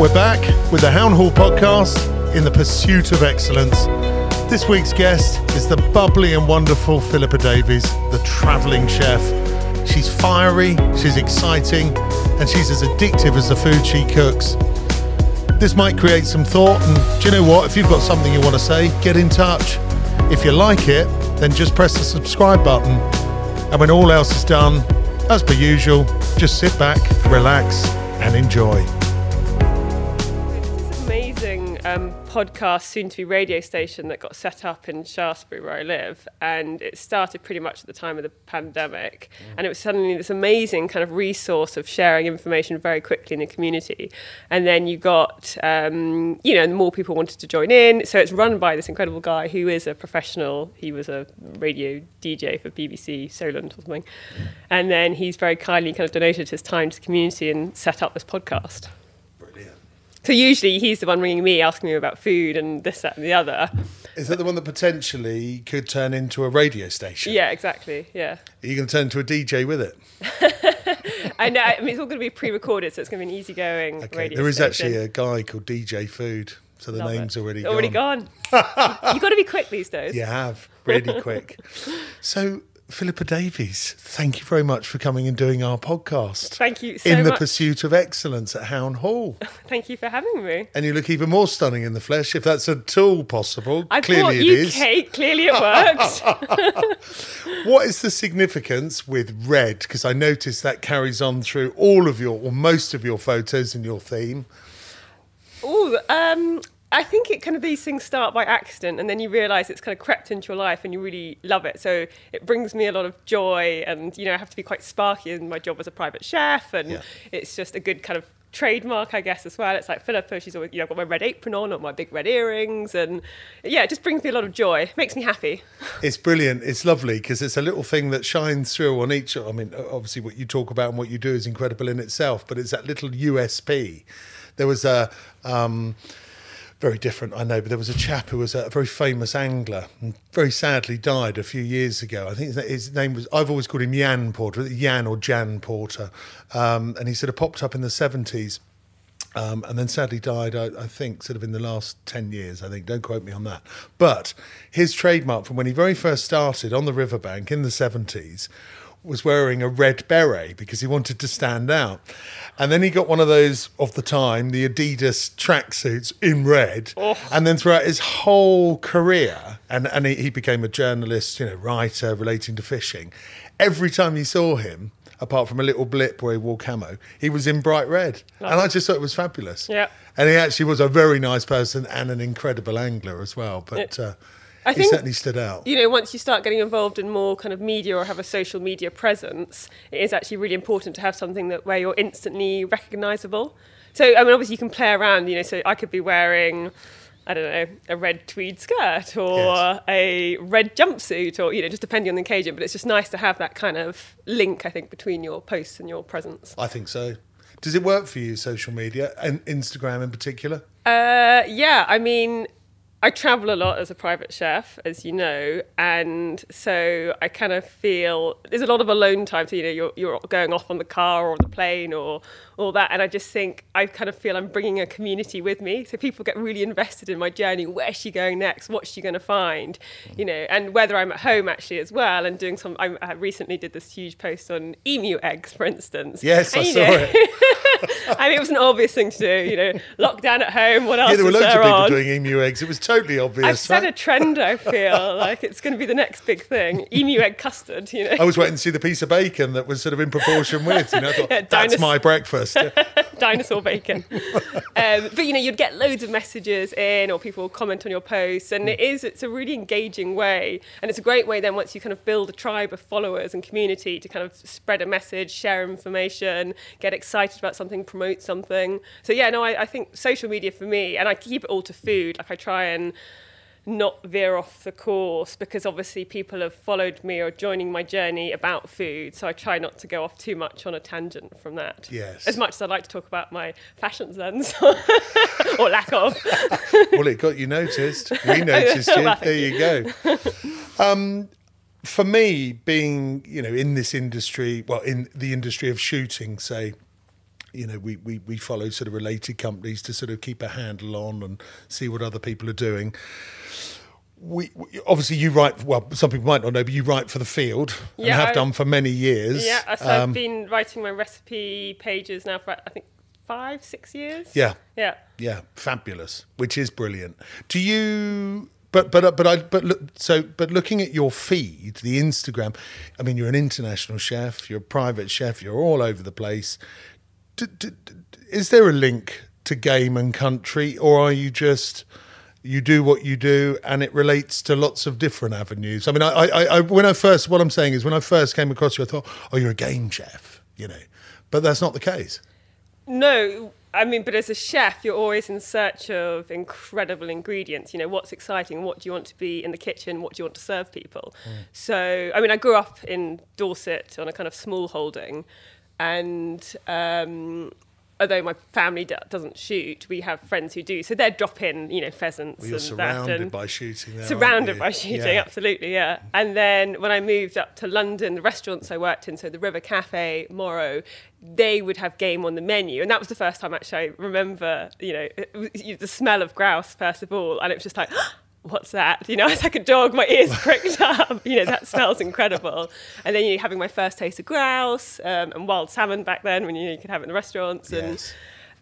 We're back with the Hound Hall podcast in the pursuit of excellence. This week's guest is the bubbly and wonderful Philippa Davis, the travelling chef. She's fiery, she's exciting, and she's as addictive as the food she cooks. This might create some thought, and do you know what? If you've got something you want to say, get in touch. If you like it, then just press the subscribe button. And when all else is done, as per usual, just sit back, relax, and enjoy. Podcast, soon to be radio station that got set up in Shaftesbury, where I live, and it started pretty much at the time of the pandemic. And it was suddenly this amazing kind of resource of sharing information very quickly in the community. And then you got, um, you know, more people wanted to join in. So it's run by this incredible guy who is a professional. He was a radio DJ for BBC Solent or something. And then he's very kindly kind of donated his time to the community and set up this podcast. So usually he's the one ringing me, asking me about food and this, that, and the other. Is that the one that potentially could turn into a radio station? Yeah, exactly. Yeah, Are you going to turn into a DJ with it? I know. I mean, it's all going to be pre-recorded, so it's going to be an easygoing Okay. radio. There is station. actually a guy called DJ Food, so the Love name's it. already gone. already gone. gone. you got to be quick these days. You have really quick. So, Philippa Davis, thank you very much for coming and doing our podcast. Thank you so in the much. pursuit of excellence at Hound Hall. Thank you for having me. And you look even more stunning in the flesh, if that's at all possible. I Clearly, brought it you is. cake. Clearly, it works. What is the significance with red? Because I noticed that carries on through all of your, or most of your photos and your theme. Oh, um, I think it kind of these things start by accident, and then you realise it's kind of crept into your life, and you really love it. So it brings me a lot of joy, and you know I have to be quite sparky in my job as a private chef, and Yeah. it's just a good kind of trademark, I guess, as well. It's like Philippa, she's always you know I've got my red apron on, or my big red earrings, and yeah, it just brings me a lot of joy. Makes me happy. It's brilliant. It's lovely because it's a little thing that shines through on each. I mean, obviously, what you talk about and what you do is incredible in itself, but it's that little USP. There was a. Um, very different, I know, but there was a chap who was a very famous angler and very sadly died a few years ago. I think his, name was, I've always called him Jan Porter, Jan or Jan Porter. Um, and he sort of popped up in the 70s um, and then sadly died, I, I think, sort of in the last 10 years, I think. Don't quote me on that. But his trademark from when he very first started on the riverbank in the 70s was wearing a red beret because he wanted to stand out. And then he got one of those of the time, the Adidas tracksuits in red. And then throughout his whole career, and, and he, he became a journalist, you know, writer relating to fishing. Every time you saw him, apart from a little blip where he wore camo, he was in bright red. And I just thought it was fabulous. Yeah. And he actually was a very nice person and an incredible angler as well. But uh, I he think- certainly stood out. you know, once you start getting involved in more kind of media or have a social media presence, it is actually really important to have something that where you're instantly recognizable. So, I mean, obviously you can play around, you know, so I could be wearing, I don't know, a red tweed skirt or Yes. a red jumpsuit or, you know, just depending on the occasion. But it's just nice to have that kind of link, I think, between your posts and your presence. I think so. Does it work for you, social media, and Instagram in particular? Uh, yeah, I mean, I travel a lot as a private chef, as you know, and so I kind of feel there's a lot of alone time. So you know, you're you're going off on the car or the plane or all that, and I just think I kind of feel I'm bringing a community with me. So people get really invested in my journey. Where's she going next? What's she going to find? You know, and whether I'm at home actually as well, and doing some. I I recently did this huge post on emu eggs, for instance. Yes, I And, you saw know, it. I mean, it was an obvious thing to do. You know, lockdown at home. What else Yeah, there were loads of people on? doing emu eggs. It was totally obvious. I've set right? a trend. I feel like it's going to be the next big thing. Emu egg custard. You know, I was waiting to see the piece of bacon that was sort of in proportion with. You know, I thought, Yeah, that's dinos- my breakfast. Dinosaur bacon. um, but you know, you'd get loads of messages in, or people comment on your posts, and it is it's a really engaging way, and it's a great way. Then once you kind of build a tribe of followers and community to kind of spread a message, share information, get excited about something, promote something. So yeah, no, I, I think social media for me, and I keep it all to food. Like I try and not veer off the course because obviously people have followed me or joining my journey about food. So I try not to go off too much on a tangent from that. Yes. As much as I'd like to talk about my fashion sense or lack of. well, it got you noticed. We noticed you. Well, There you go. Um, for me, being you know in this industry, well, in the industry of shooting, say, you know, we, we, we follow sort of related companies to sort of keep a handle on and see what other people are doing. We, we obviously you write well. Some people might not know, but you write for the Field and Yeah, have I- done for many years. Yeah, so Um, I've been writing my recipe pages now for I think five, six years. yeah, Yeah. yeah, fabulous, which is brilliant. Do you? But but but I but look so but looking at your feed, the Instagram. I mean, you're an international chef. You're a private chef. You're all over the place. D- d- d- is there a link to game and country, or are you just you do what you do and it relates to lots of different avenues? I mean, I, I, I when I first what I'm saying is when I first came across you, I thought, oh, you're a game chef, you know, but that's not the case. No, I mean, but as a chef, you're always in search of incredible ingredients. You know, what's exciting? What do you want to be in the kitchen? What do you want to serve people? Mm. So, I mean, I grew up in Dorset on a kind of small holding, and um, although my family do- doesn't shoot, we have friends who do. So they'd drop in, you know, pheasants Well, you're and surrounded that. And by shooting surrounded by shooting, Yeah. absolutely, yeah. And then when I moved up to London, the restaurants I worked in, so the River Cafe, Moro, they would have game on the menu, and that was the first time actually I remember, you know, the smell of grouse first of all, and it was just like. What's that? You know, it's like a dog. My ears pricked up. You know, that smells incredible. And then you know, having my first taste of grouse um, and wild salmon back then, when you, know, you could have it in the restaurants. And Yes.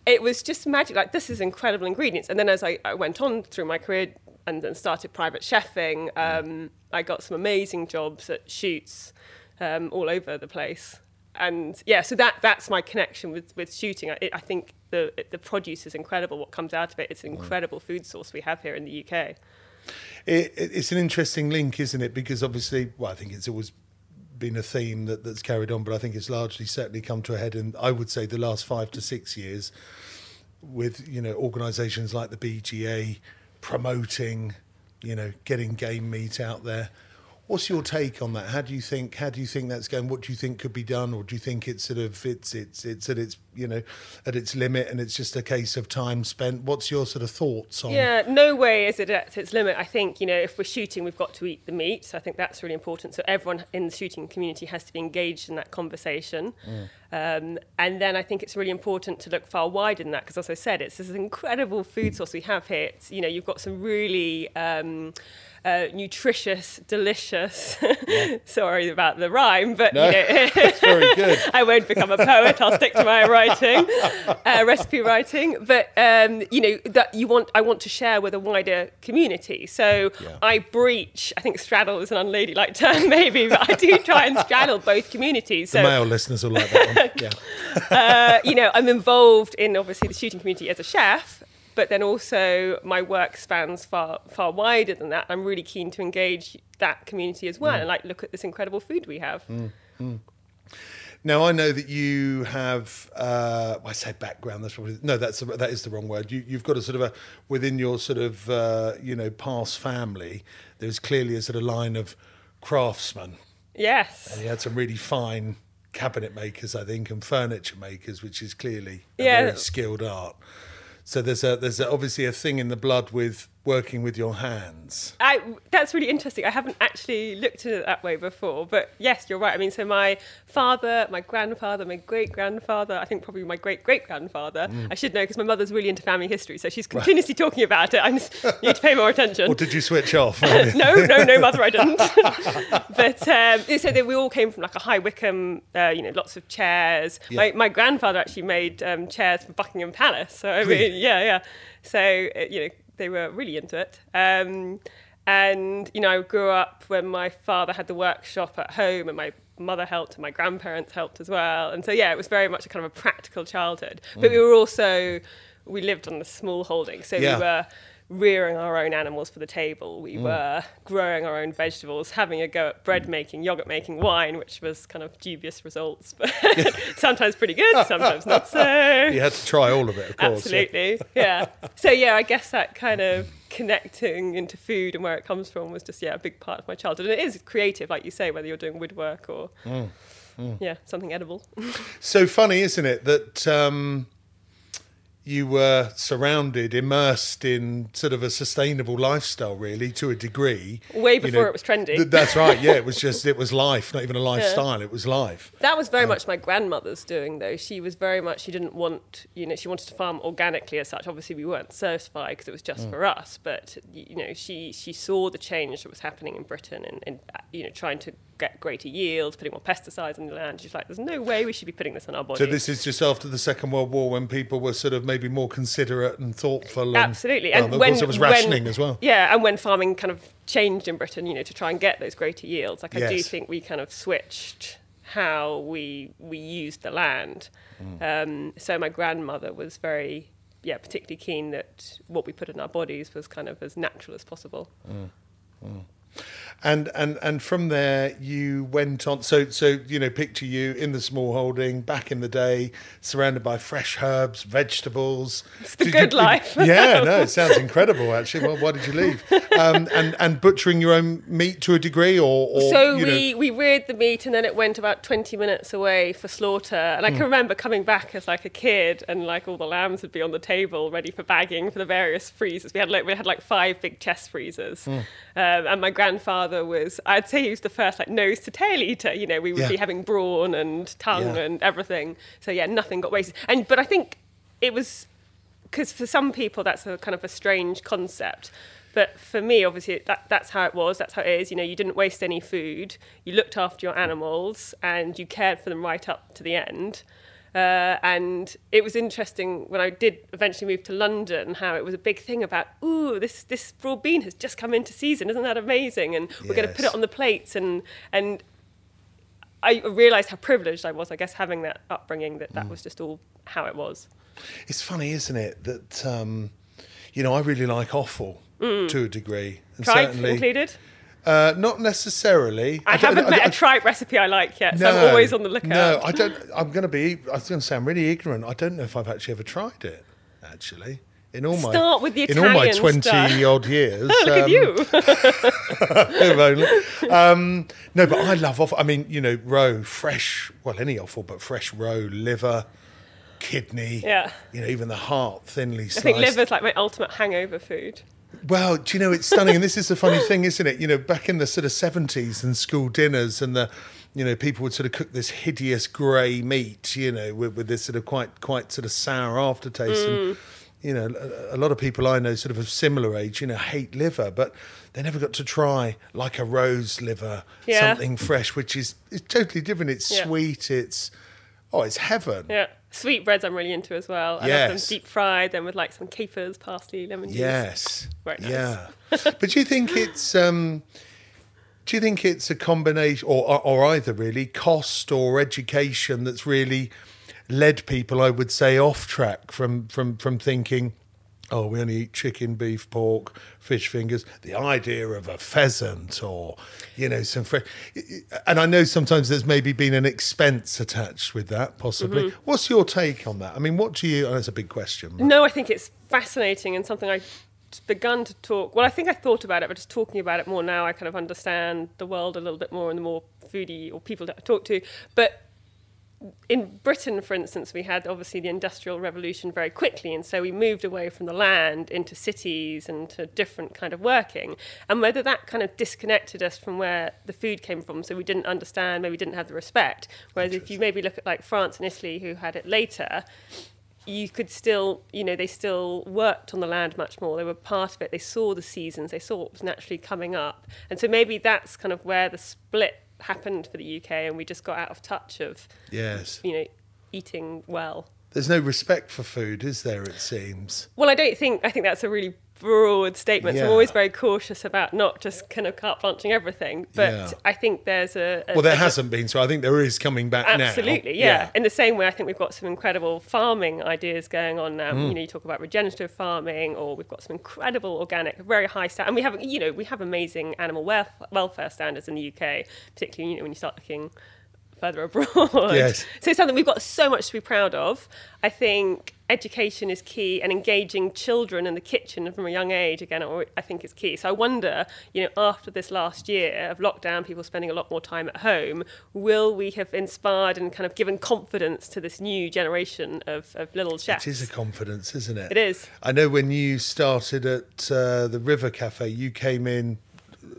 it was just magic. Like this is incredible ingredients. And then as I, I went on through my career and then started private chefing, um, I got some amazing jobs at shoots um, all over the place. And yeah, so that that's my connection with, with shooting. I, I think the the produce is incredible. What comes out of it, it's an incredible food source we have here in the UK. It, it, it's an interesting link, isn't it? Because obviously, well, I think it's always been a theme that, that's carried on, but I think it's largely certainly come to a head in, I would say, the last five to six years with, you know, organisations like the BGA promoting, you know, getting game meat out there. What's your take on that? How do you think? How do you think that's going? What do you think could be done, or do you think it's sort of it's it's it's at its you know at its limit, and it's just a case of time spent? What's your sort of thoughts on? Yeah, no way is it at its limit. I think, you know, if we're shooting, we've got to eat the meat. So I think that's really important. So everyone in the shooting community has to be engaged in that conversation. Mm. Um, and then I think it's really important to look far wider than that because, as I said, it's this incredible food source we have here. It's, you know, you've got some really um, uh, nutritious, delicious. Sorry about the rhyme, but No, you know, it's very good. I won't become a poet. I'll stick to my writing, uh, recipe writing. But um, you know that you want. I want to share with a wider community. So Yeah. I breach. I think straddle is an unladylike term, maybe, but I do try and straddle both communities. The male listeners will like that one. Yeah. uh, you know, I'm involved in obviously the shooting community as a chef, but then also my work spans far far wider than that. I'm really keen to engage that community as well and like look at this incredible food we have. Now I know that you have. Uh, I say background. That's probably no. That's that is the wrong word. You, you've got a sort of a within your sort of uh, you know past family. There's clearly a sort of line of craftsmen. Yes. And you had some really fine cabinet makers, I think, and furniture makers, which is clearly a Yeah. very skilled art. So there's a there's a, obviously a thing in the blood with working with your hands. I, that's really interesting. I haven't actually looked at it that way before, but yes, you're right. I mean, so my father, my grandfather, my great grandfather, I think probably my great great grandfather. I should know because my mother's really into family history, so she's continuously talking about it. I need to pay more attention. Or did you switch off? no, no, no, mother, I didn't. but um, so they, we all came from like a High Wycombe, uh, you know, lots of chairs. Yeah. My, my grandfather actually made um, chairs for Buckingham Palace. So I mean, yeah, yeah. So uh, you know, they were really into it. Um, and you know, I grew up when my father had the workshop at home, and my mother helped, and my grandparents helped as well. And so yeah, it was very much a kind of a practical childhood. But we were also we lived on a small holding, so Yeah. we were rearing our own animals for the table. We mm. were growing our own vegetables, having a go at bread mm. making, yogurt making, wine, which was kind of dubious results, but sometimes pretty good, sometimes not so. you had to try all of it, of course. Absolutely, yeah. So yeah, I guess that kind of connecting into food and where it comes from was just yeah a big part of my childhood. And it is creative, like you say, whether you're doing woodwork or mm, yeah something edible. So funny, isn't it, that um, you were surrounded, immersed in sort of a sustainable lifestyle, really, to a degree. Way You before it was trendy. th- that's right. Yeah, it was just it was life, not even a lifestyle. It was life. That was very much my grandmother's doing, though. She was very much, she didn't want, you know, she wanted to farm organically as such. Obviously, we weren't certified because it was just for us, but, you know, she, she saw the change that was happening in Britain and, and, uh, you know, trying to get greater yields, putting more pesticides on the land. She's like, there's no way we should be putting this on our body. So this is just after the Second World War, when people were sort of maybe more considerate and thoughtful. And, Absolutely. Well, And of when, course, it was when- rationing as well. Yeah, and when farming kind of changed in Britain, you know, to try and get those greater yields, like I do think we kind of switched how we we used the land. Mm. Um, so my grandmother was very, yeah, particularly keen that what we put in our bodies was kind of as natural as possible. And and and from there you went on. So so you know, picture you in the small holding back in the day, surrounded by fresh herbs, vegetables. It's the good life. yeah, no, it sounds incredible. Actually, well, why did you leave? Um, and and butchering your own meat to a degree, or, or so you know- we, we reared the meat and then it went about 20 minutes away for slaughter and i can remember coming back as like a kid and like all the lambs would be on the table ready for bagging for the various freezers we had like we had like five big chest freezers Hmm. um, and my grandfather was i'd say he was the first like nose to tail eater. You know we would Yeah. be having brawn and tongue Yeah. and everything. So yeah nothing got wasted. And but i think it was because for some people that's a kind of a strange concept. But for me obviously that, that's how it was that's how it is. You know you didn't waste any food. You looked after your animals and you cared for them right up to the end uh, and it was interesting when I did eventually move to London how it was a big thing about ooh this this broad bean has just come into season. Isn't that amazing? And we're going to put it on the plates. And and I realised how privileged I was I guess having that upbringing that that Mm. was just all how it was. It's funny, isn't it, that um, you know I really like offal to a degree, and tripe certainly included uh, not necessarily. I, don't- haven't met I- a tripe recipe I like yet, so I'm always on the lookout. No, I don't. I'm going to be. I was going to say I'm really ignorant. I don't know if I've actually ever tried it. Actually, in all my Start with the Italian in all my twenty odd years. Oh, look um, at you. um, no, but I love offal. I mean, you know, roe, fresh. Well, any offal, but fresh roe, liver, kidney. Yeah. You know, even the heart, thinly sliced. I think liver's like my ultimate hangover food. Well, do you know it's stunning, and this is the funny thing, isn't it? You know, back in the sort of seventies and school dinners, and the, you know, people would sort of cook this hideous grey meat, you know, with, with this sort of quite quite sort of sour aftertaste, and mm. you know, a, a lot of people I know, sort of of similar age, you know, hate liver, but they never got to try like a rose liver, Yeah. something fresh, which is it's totally different. It's Yeah. sweet. It's oh, it's heaven. Yeah. Sweetbreads I'm really into as well. I love them Yes. deep fried, then with like some capers, parsley, lemon juice. Yes. Very nice. Yeah. but do you think it's um do you think it's a combination or or- or either really cost or education that's really led people I would say off track from from from thinking oh we only eat chicken beef pork fish fingers the idea of a pheasant or you know some fresh and I know sometimes there's maybe been an expense attached with that possibly Mm-hmm. what's your take on that I mean what do you oh, that's a big question but- No, I think it's fascinating and something I begun to talk. Well, I think I thought about it, but just talking about it more now, I kind of understand the world a little bit more and the more foodie or people that I talk to. But in Britain, for instance, we had obviously the Industrial Revolution very quickly, and so we moved away from the land into cities and to different kind of working. And whether that kind of disconnected us from where the food came from, so we didn't understand, maybe didn't have the respect. Whereas if you maybe look at like France and Italy, who had it later, you could still, you know, they still worked on the land much more. They were part of it. They saw the seasons. They saw what was naturally coming up. And so maybe that's kind of where the split happened for the UK, and we just got out of touch of, yes you know, eating well. There's no respect for food, is there? It seems. Well, I don't think I think that's a really broad statements. So I'm always very cautious about not just kind of carte blanching everything. But Yeah. I think there's a, a Well, there a- hasn't been, so I think there is coming back now. Absolutely, yeah. In the same way, I think we've got some incredible farming ideas going on now. Mm. You know, you talk about regenerative farming, or we've got some incredible organic, very high sta- and we have, you know, we have amazing animal welf- welfare standards in the UK, particularly you know when you start looking further abroad. Yes. So it's something we've got so much to be proud of. I think education is key and engaging children in the kitchen from a young age again I think is key. So I wonder, you know, after this last year of lockdown, people spending a lot more time at home, will we have inspired and kind of given confidence to this new generation of, of little chefs? It is a confidence, isn't it? It is. I know when you started at uh, the River Cafe, you came in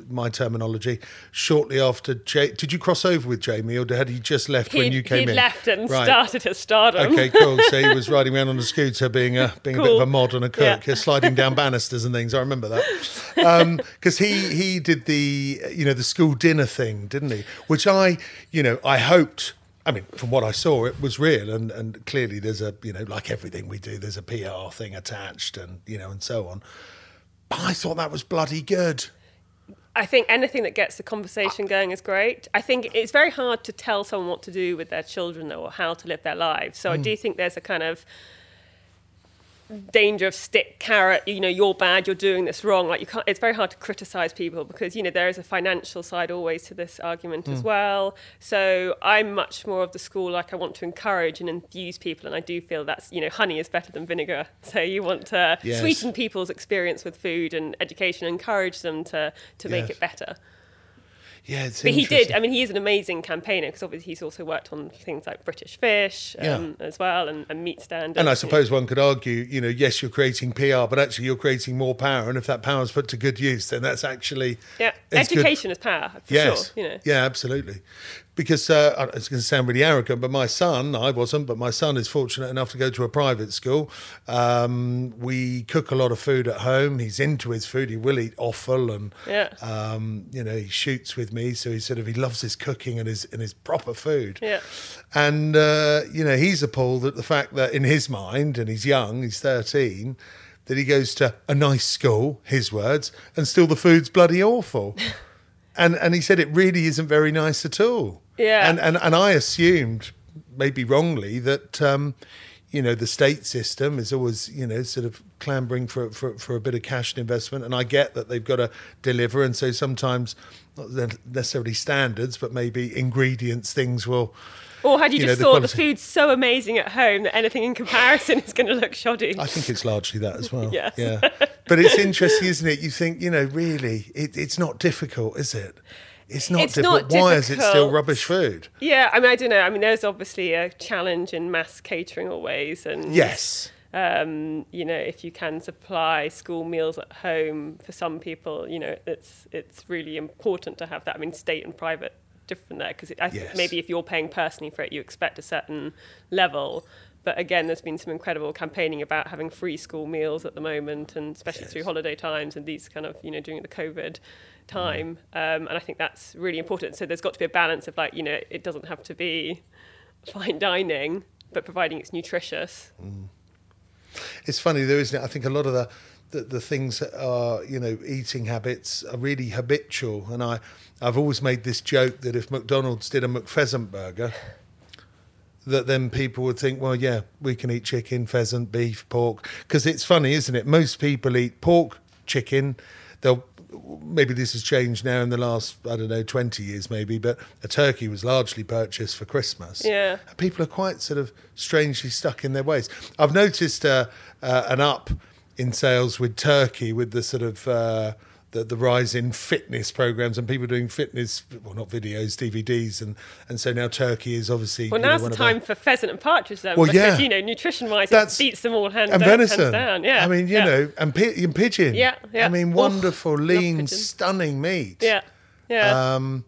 my terminology, shortly after. Did you cross over with Jamie, or had he just left when He'd- you came he'd in? He left and Right. started at stardom. Okay, cool. So he was riding around on a scooter, being a being a bit of a mod and a cook, Yeah. sliding down banisters and things. I remember that um, because he he did the you know the school dinner thing, didn't he? Which I you know I hoped. I mean, from what I saw, it was real, and and clearly there's a you know like everything we do, there's a PR thing attached, and you know and so on. But I thought that was bloody good. I think anything that gets the conversation going is great. I think it's very hard to tell someone what to do with their children though, or how to live their lives. So I Hmm. do think there's a kind of danger of stick carrot you know you're bad you're doing this wrong. Like you can't it's very hard to criticize people because you know there is a financial side always to this argument Hmm. as well. So i'm much more of the school like i want to encourage and infuse people and i do feel that's you know honey is better than vinegar. So you want to Yes. sweeten people's experience with food and education encourage them to to make it better Yeah, it's but he did. I mean, he is an amazing campaigner because obviously he's also worked on things like British Fish um, as well and, and meat standards. And I suppose one could argue, you know, yes, you're creating PR, but actually you're creating more power. And if that power is put to good use, then that's actually yeah, it's good. education is power for Yes, sure. You know, yeah, absolutely. Because uh, it's going to sound really arrogant, but my son, I wasn't, but my son is fortunate enough to go to a private school. Um, we cook a lot of food at home. He's into his food. He will eat offal, and Yeah. um, you know, he shoots with me, so he sort of he loves his cooking and his and his proper food. Yeah. And uh, you know, he's appalled at the fact that in his mind, and he's young, he's thirteen. That he goes to a nice school, his words, and still the food's bloody awful. and and he said it really isn't very nice at all. Yeah. And and and I assumed, maybe wrongly, that um, you know the state system is always you know sort of clambering for for for a bit of cash and investment. And I get that they've got to deliver, and so sometimes not necessarily standards, but maybe ingredients, things will. Or had you, You know, just the thought the quality- food's so amazing at home that anything in comparison is going to look shoddy? I think it's largely that as well. Yes. Yeah. But it's interesting, isn't it? You think, you know, really, it, it's not difficult, is it? It's not It's difficult. not Why is it still rubbish food? yeah, I mean, I don't know. I mean, there's obviously a challenge in mass catering always, and Yes. um, you know, if you can supply school meals at home for some people, you know, it's it's really important to have that. I mean, state and private different there because I think Yes. maybe if you're paying personally for it, you expect a certain level. But again, there's been some incredible campaigning about having free school meals at the moment, and especially through holiday times and these kind of you know during the COVID time. Um, and I think that's really important. So there's got to be a balance of like you know it doesn't have to be fine dining, but providing it's nutritious. It's funny though, isn't it? I think a lot of the, the, the things that are, you know, eating habits are really habitual. And I, I've always made this joke that if McDonald's did a McPheasant burger, that then people would think, well, yeah, we can eat chicken, pheasant, beef, pork. Because it's funny, isn't it? Most people eat pork, chicken. They'll maybe this has changed now in the last I don't know twenty years maybe, but a turkey was largely purchased for Christmas. Yeah. people are quite sort of strangely stuck in their ways. I've noticed uh, uh, an up in sales with turkey with the sort of. The, the rise in fitness programs and people doing fitness, well, not videos, DVDs, and, and so now turkey is obviously. Well, you know, now's the time for pheasant and partridge then, Well, because yeah. you know nutrition-wise, That's- it beats them all hands, and down, venison. hands down. Yeah, I mean, you yeah. know, and, pi- and pigeon. Yeah, yeah. I mean, wonderful, love lean, stunning meat. Yeah, yeah. Um,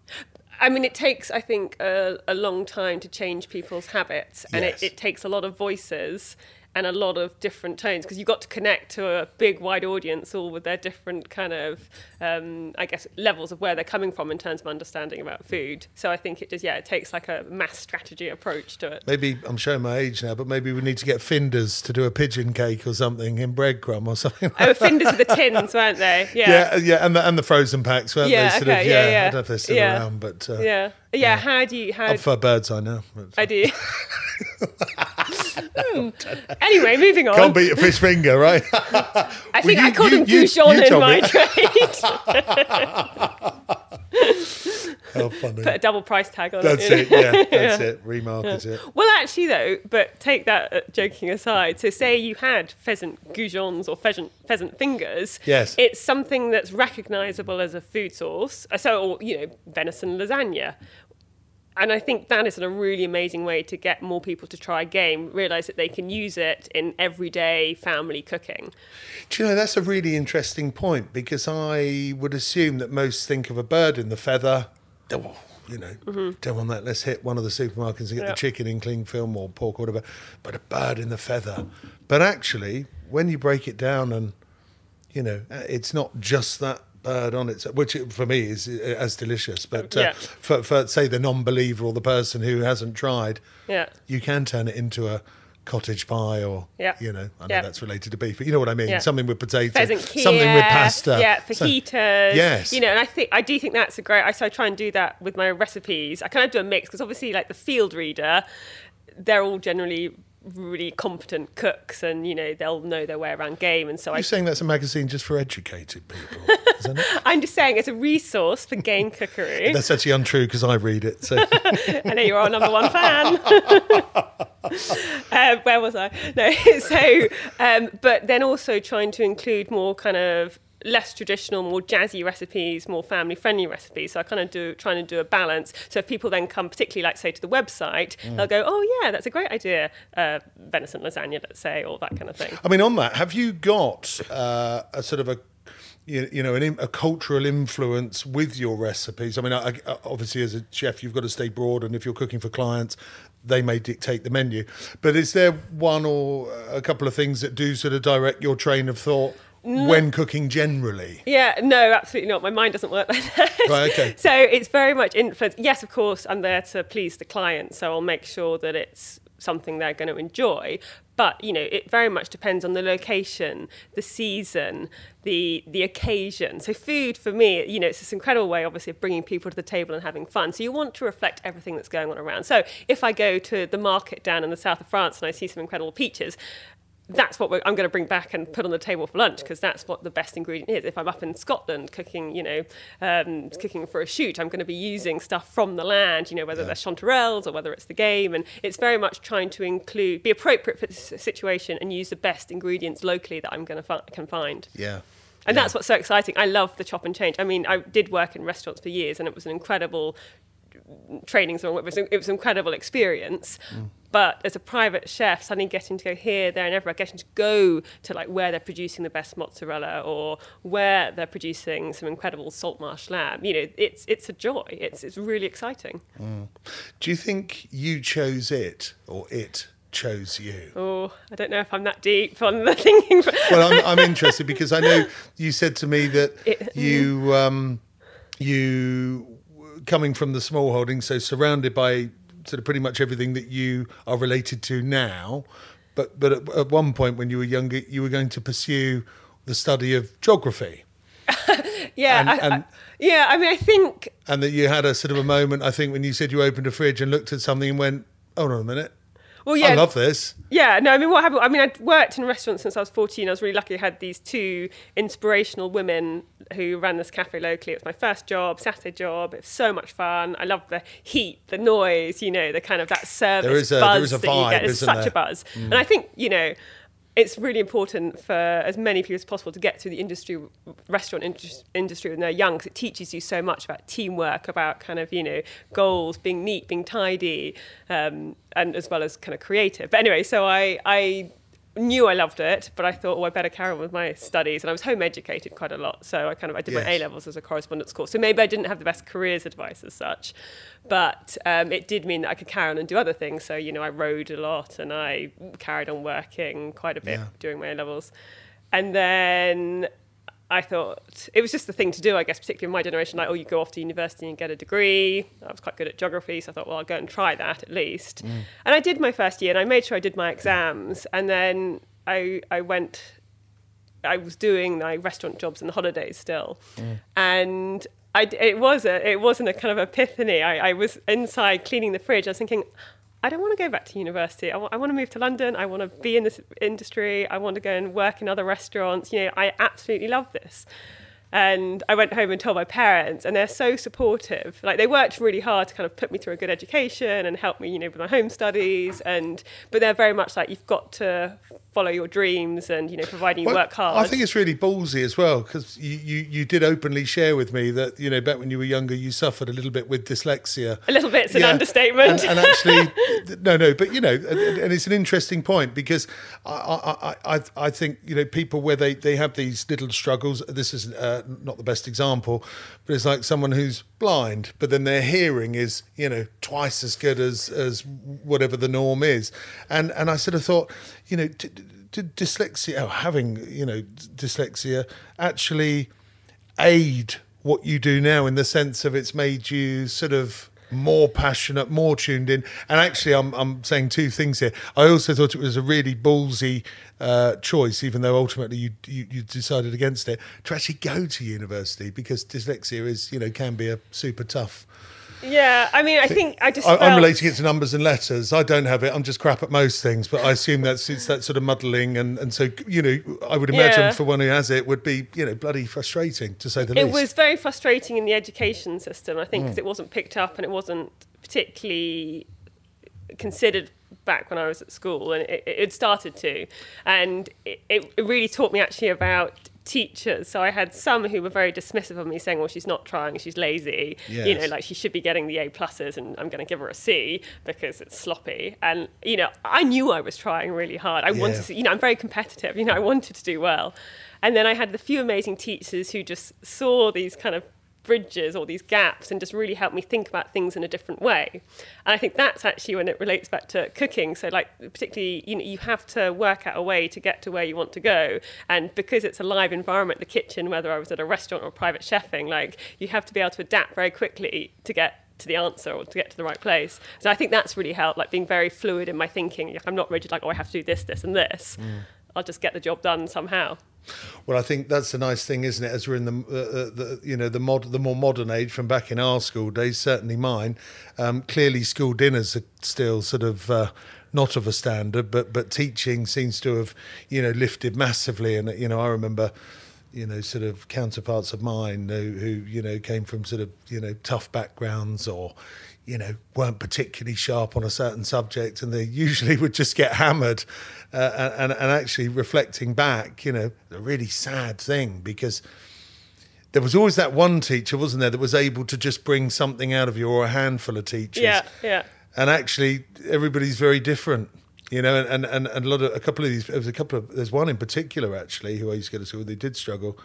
I mean, it takes, I think, a, a long time to change people's habits, and Yes. it, it takes a lot of voices and a lot of different tones because you've got to connect to a big, wide audience, all with their different kind of, um, I guess, levels of where they're coming from in terms of understanding about food. So I think it just, yeah, it takes like a mass strategy approach to it. maybe I'm showing my age now, but maybe we need to get Findus to do a pigeon cake or something in breadcrumb or something. Oh, Findus with the tins, weren't they? yeah, yeah, and the, and the frozen packs, weren't Yeah, they? Sort okay, of, yeah, yeah. I don't know if they're still Yeah. around, but uh, Yeah. Yeah, how do you, how, for birds, I know. but- I do. Hmm. Anyway, moving on. Can't beat a fish finger, right? I think you- I called you- him you- Goujon in my me. trade. How funny. Put a double price tag on That's it. it. Yeah, that's it. Remarket it. Well, actually, though, but take that uh, joking aside. So, say you had pheasant goujons or pheasant pheasant fingers. Yes. It's something that's recognisable as a food source. Uh, So, or, you know, venison lasagna. And I think that is a really amazing way to get more people to try a game, realise that they can use it in everyday family cooking. Do you know that's a really interesting point because I would assume that most think of a bird in the feather. Oh, you know, don't want that. Let's hit one of the supermarkets and get Mm-hmm. Yeah. the chicken in cling film or pork or whatever. But a bird in the feather. But actually, when you break it down and you know, uh, it's not just that bird on its, which for me is uh, as delicious. But uh, Yeah. for, for say the non-believer or the person who hasn't tried, Yeah. you can turn it into a cottage pie or Yeah. you know I know Yeah. that's related to beef but you know what I mean Yeah. something with potato pheasant something with pasta Yeah, So- fajitas. Yes. You know, and I think I do think that's a great. I so I try and do that with my recipes. I kind of do a mix because obviously, like the field reader, they're all generally really competent cooks, and you know they'll know their way around game. And so I, you're saying that's a magazine just for educated people isn't it I'm just saying it's a resource for game cookery. that's actually untrue because I read it so I know you're our number one fan. um, where was I? No, so, um, but then also trying to include more kind of less traditional, more jazzy recipes, more family friendly recipes. So I kind of do trying to do a balance. So if people then come, particularly like say to the website, they'll go, "Oh yeah, that's a great idea, uh, venison lasagna, let's say, or that kind of thing." I mean on that have you got uh, a sort of a you, you know an, a cultural influence with your recipes I mean I, I, obviously as a chef you've got to stay broad and if you're cooking for clients they may dictate the menu but is there one or a couple of things that do sort of direct your train of thought when cooking generally Yeah, no, absolutely not. My mind doesn't work like that. Right, okay. so it's very much influenced. Yes, of course, I'm there to please the client, so I'll make sure that it's something they're going to enjoy. But you know, it very much depends on the location, the season, the the occasion. So food for me, you know, it's this incredible way, obviously, of bringing people to the table and having fun. So you want to reflect everything that's going on around. So if I go to the market down in the south of France and I see some incredible peaches, that's what we're, I'm going to bring back and put on the table for lunch because that's what the best ingredient is. If I'm up in Scotland cooking, you know, um, cooking for a shoot, I'm going to be using stuff from the land, you know, whether they're chanterelles or whether it's the game. And it's very much trying to include, be appropriate for the situation and use the best ingredients locally that I'm going to fi- can find. yeah And that's what's so exciting. I love the chop and change. I mean, I did work in restaurants for years, and it was an incredible training. So it was it was an incredible experience. Mm. But as a private chef, suddenly getting to go here, there, and everywhere, getting to go to like where they're producing the best mozzarella or where they're producing some incredible salt marsh lamb, you know, it's it's a joy. It's it's really exciting. Mm. Do you think you chose it or it chose you? Oh, I don't know if I'm that deep on the thinking. Well, I'm, I'm interested because I know you said to me that It- mm. you um, you coming from the small holding, so surrounded by sort of pretty much everything that you are related to now. But but at, at one point when you were younger, you were going to pursue the study of geography, yeah, And- I, I- yeah. I mean, I think and that you had a sort of a moment. I think when you said you opened a fridge and looked at something and went, "Hold on a minute, well, yeah. I love this." Yeah, no, I mean, what happened? I mean, I'd worked in restaurants since I was 14. I was really lucky. I had these two inspirational women who ran this cafe locally. It was my first job, Saturday job. It was so much fun. I loved the heat, the noise, you know, the kind of that service There is a- buzz there is a that you vibe, get. It's such there? a buzz. Mm. And I think, you know, it's really important for as many people as possible to get through the industry, restaurant indus- industry when they're young, because it teaches you so much about teamwork, about kind of you know goals, being neat, being tidy, um, and as well as kind of creative. But anyway, so I I knew I loved it, but I thought, oh, I better carry on with my studies, and I was home educated quite a lot, so I kind of I did my A levels as a correspondence course. So maybe I didn't have the best careers advice as such, but um, it did mean that I could carry on and do other things. So you know, I rode a lot, and I carried on working quite a bit Yeah. during my A levels, and then. I thought it was just the thing to do, I guess, particularly in my generation. Like, oh, you go off to university and get a degree. I was quite good at geography, so I thought, well, I'll go and try that at least. Mm. And I did my first year, and I made sure I did my exams. And then I I went I was doing my restaurant jobs in the holidays still, mm. and I, it was a it wasn't a kind of epiphany. I, I was inside cleaning the fridge. I was thinking, I don't want to go back to university. I want to move to London. I want to be in this industry. I want to go and work in other restaurants. You know, I absolutely love this. And I went home and told my parents, and they're so supportive. Like they worked really hard to kind of put me through a good education and help me, you know, with my home studies. And but they're very much like you've got to follow your dreams and you know providing you Well, work hard. I think it's really ballsy as well because you, you, you did openly share with me that you know back when you were younger you suffered a little bit with dyslexia. a little bit's an understatement. And, and actually, no, no, but you know, and, and it's an interesting point because I, I, I, I- I think you know people where they, they have these little struggles. This is uh, not the best example, but it's like someone who's blind, but then their hearing is you know twice as good as as whatever the norm is, and and I sort of thought, you know. D- d- dyslexia, oh, having you know dyslexia, actually aid what you do now in the sense of it's made you sort of more passionate, more tuned in. And actually, I'm, I'm saying two things here. I also thought it was a really ballsy uh, choice, even though ultimately you, you you decided against it, to actually go to university because dyslexia is you know can be a super tough. Yeah, I mean, I think I just I, I'm relating it to numbers and letters. I don't have it. I'm just crap at most things, but I assume that's it's that sort of muddling, and, and so you know, I would imagine Yeah. for one who has it would be you know bloody frustrating to say the It least. It was very frustrating in the education system, I Mm. think, because it wasn't picked up and it wasn't particularly considered back when I was at school, and it, it started to. And it it really taught me actually about teachers. So I had some who were very dismissive of me, saying, "Well, she's not trying, she's lazy. You know, like she should be getting the A pluses, and I'm going to give her a C because it's sloppy." And you know, I knew I was trying really hard. I wanted to, you know, I'm very competitive. You know, I wanted to do well. And then I had the few amazing teachers who just saw these kind of bridges or these gaps and just really helped me think about things in a different way. And I think that's actually when it relates back to cooking. So like particularly, you know, you have to work out a way to get to where you want to go. And because it's a live environment, the kitchen, whether I was at a restaurant or private chefing, like you have to be able to adapt very quickly to get to the answer or to get to the right place. So I think that's really helped, like being very fluid in my thinking. Like I'm not rigid, like, oh, I have to do this, this, and this. Mm. I'll just get the job done somehow. Well, I think that's the nice thing, isn't it? As we're in the, uh, the you know the mod the more modern age from back in our school days, certainly mine. Um, clearly, school dinners are still sort of uh, not of a standard, but but teaching seems to have you know lifted massively. And you know, I remember you know sort of counterparts of mine who, who you know came from sort of you know tough backgrounds or you know weren't particularly sharp on a certain subject and they usually would just get hammered uh, and, and actually reflecting back you know a really sad thing because there was always that one teacher wasn't there that was able to just bring something out of you or a handful of teachers Yeah, yeah. and actually everybody's very different you know and, and, and a lot of a couple of these there was a couple of there's one in particular actually who i used to go to school they did struggle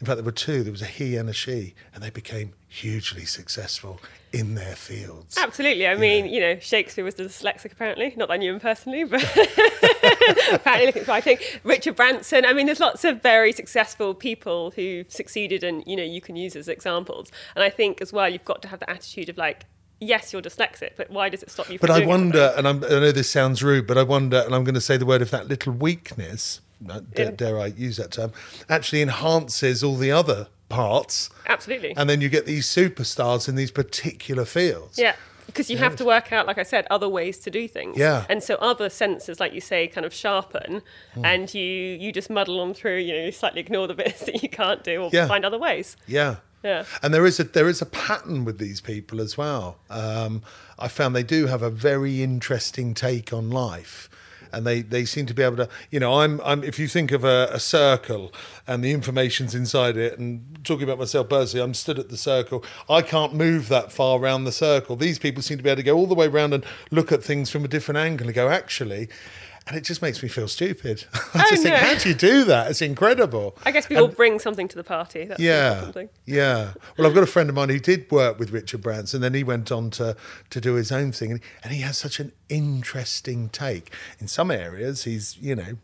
in fact there were two there was a he and a she and they became hugely successful in their fields Absolutely. I mean, you know, Shakespeare was dyslexic apparently. Not that I knew him personally, but apparently looking at writing. Richard Branson. I mean, there's lots of very successful people who've succeeded and, you know, you can use as examples. And I think as well, you've got to have the attitude of like, yes, you're dyslexic, but why does it stop you from but i wonder and I'm, i know this sounds rude but i wonder and i'm going to say the word if that little weakness dare, Yeah. dare i use that term actually enhances all the other parts Absolutely. and then you get these superstars in these particular fields Yeah. Because you have to work out, like I said, other ways to do things. Yeah. And so other senses, like you say, kind of sharpen, Hmm. and you you just muddle on through. You know, you slightly ignore the bits that you can't do, or Yeah. find other ways. Yeah. Yeah. And there is a there is a pattern with these people as well. Um, I found they do have a very interesting take on life. And they, they seem to be able to, you know, I'm, I'm if you think of a, a circle and the information's inside it, and talking about myself personally, I'm stood at the circle. I can't move that far around the circle. These people seem to be able to go all the way around and look at things from a different angle and go, actually, and it just makes me feel stupid. I Oh, just think, how do you do that? It's incredible. I guess people all bring something to the party. That's Yeah, yeah. Well, I've got a friend of mine who did work with Richard Branson, and then he went on to to do his own thing, and, and he has such an interesting take. In some areas, he's you know,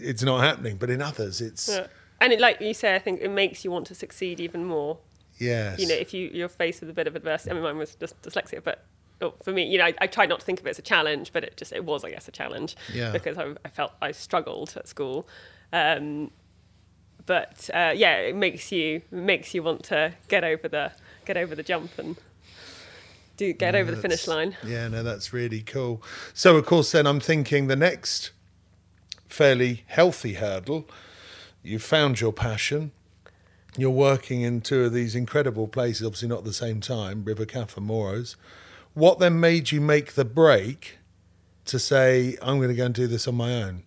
it's not happening, but in others, it's Yeah. And it, like you say, I think it makes you want to succeed even more. yes, You know, if you, you're faced with a bit of adversity. I mean, mine was just dyslexia, but for me, you know, I, I tried not to think of it as a challenge, but it just it was, I guess, a challenge Yeah. because I, I felt I struggled at school. Um, but uh, yeah, it makes you makes you want to get over the get over the jump and do get over the finish line. Yeah, no, that's really cool. So, of course, then I'm thinking the next fairly healthy hurdle. You've found your passion. you're working in two of these incredible places, obviously not at the same time, River Caff and Moro's. What then made you make the break to say, I'm going to go and do this on my own?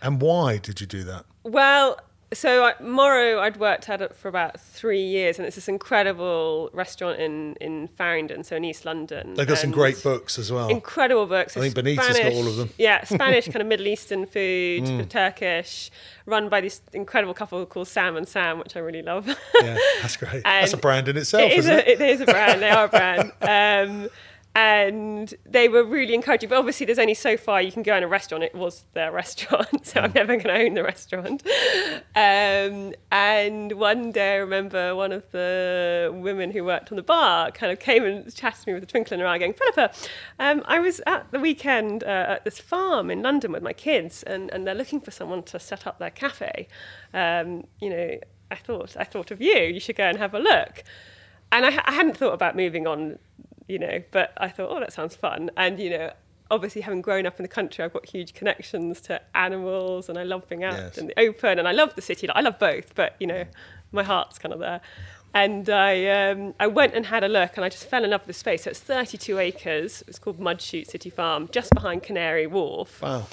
And why did you do that? Well, so I, Moro, I'd worked at it for about three years, and it's this incredible restaurant in in Farringdon, so in East London. They've got some great books as well. Incredible books. I think Benita's got all of them. Mm. Yeah, Spanish kind of Middle Eastern food, Turkish, run by this incredible couple called Sam and Sam, which I really love. yeah, that's great. that's a brand in itself, it is a, it? it is a brand. They are a brand. Um, and they were really encouraging. But obviously, there's only so far you can go in a restaurant. It was their restaurant, so Mm. I'm never going to own the restaurant. Um, and one day, I remember one of the women who worked on the bar kind of came and chatted to me with a twinkle in her eye, going, "Philippa, um, I was at the weekend uh, at this farm in London with my kids, and, and they're looking for someone to set up their cafe. Um, you know, I thought I thought of you. You should go and have a look." and I, I hadn't thought about moving on, you know, but I thought, oh, that sounds fun. And, you know, obviously having grown up in the country, I've got huge connections to animals and I love being out Yes. in the open and I love the city. I love both, but, you know, my heart's kind of there. And I, um, I went and had a look and I just fell in love with the space. So it's 32 acres. It's called Mudchute City Farm, just behind Canary Wharf Wow.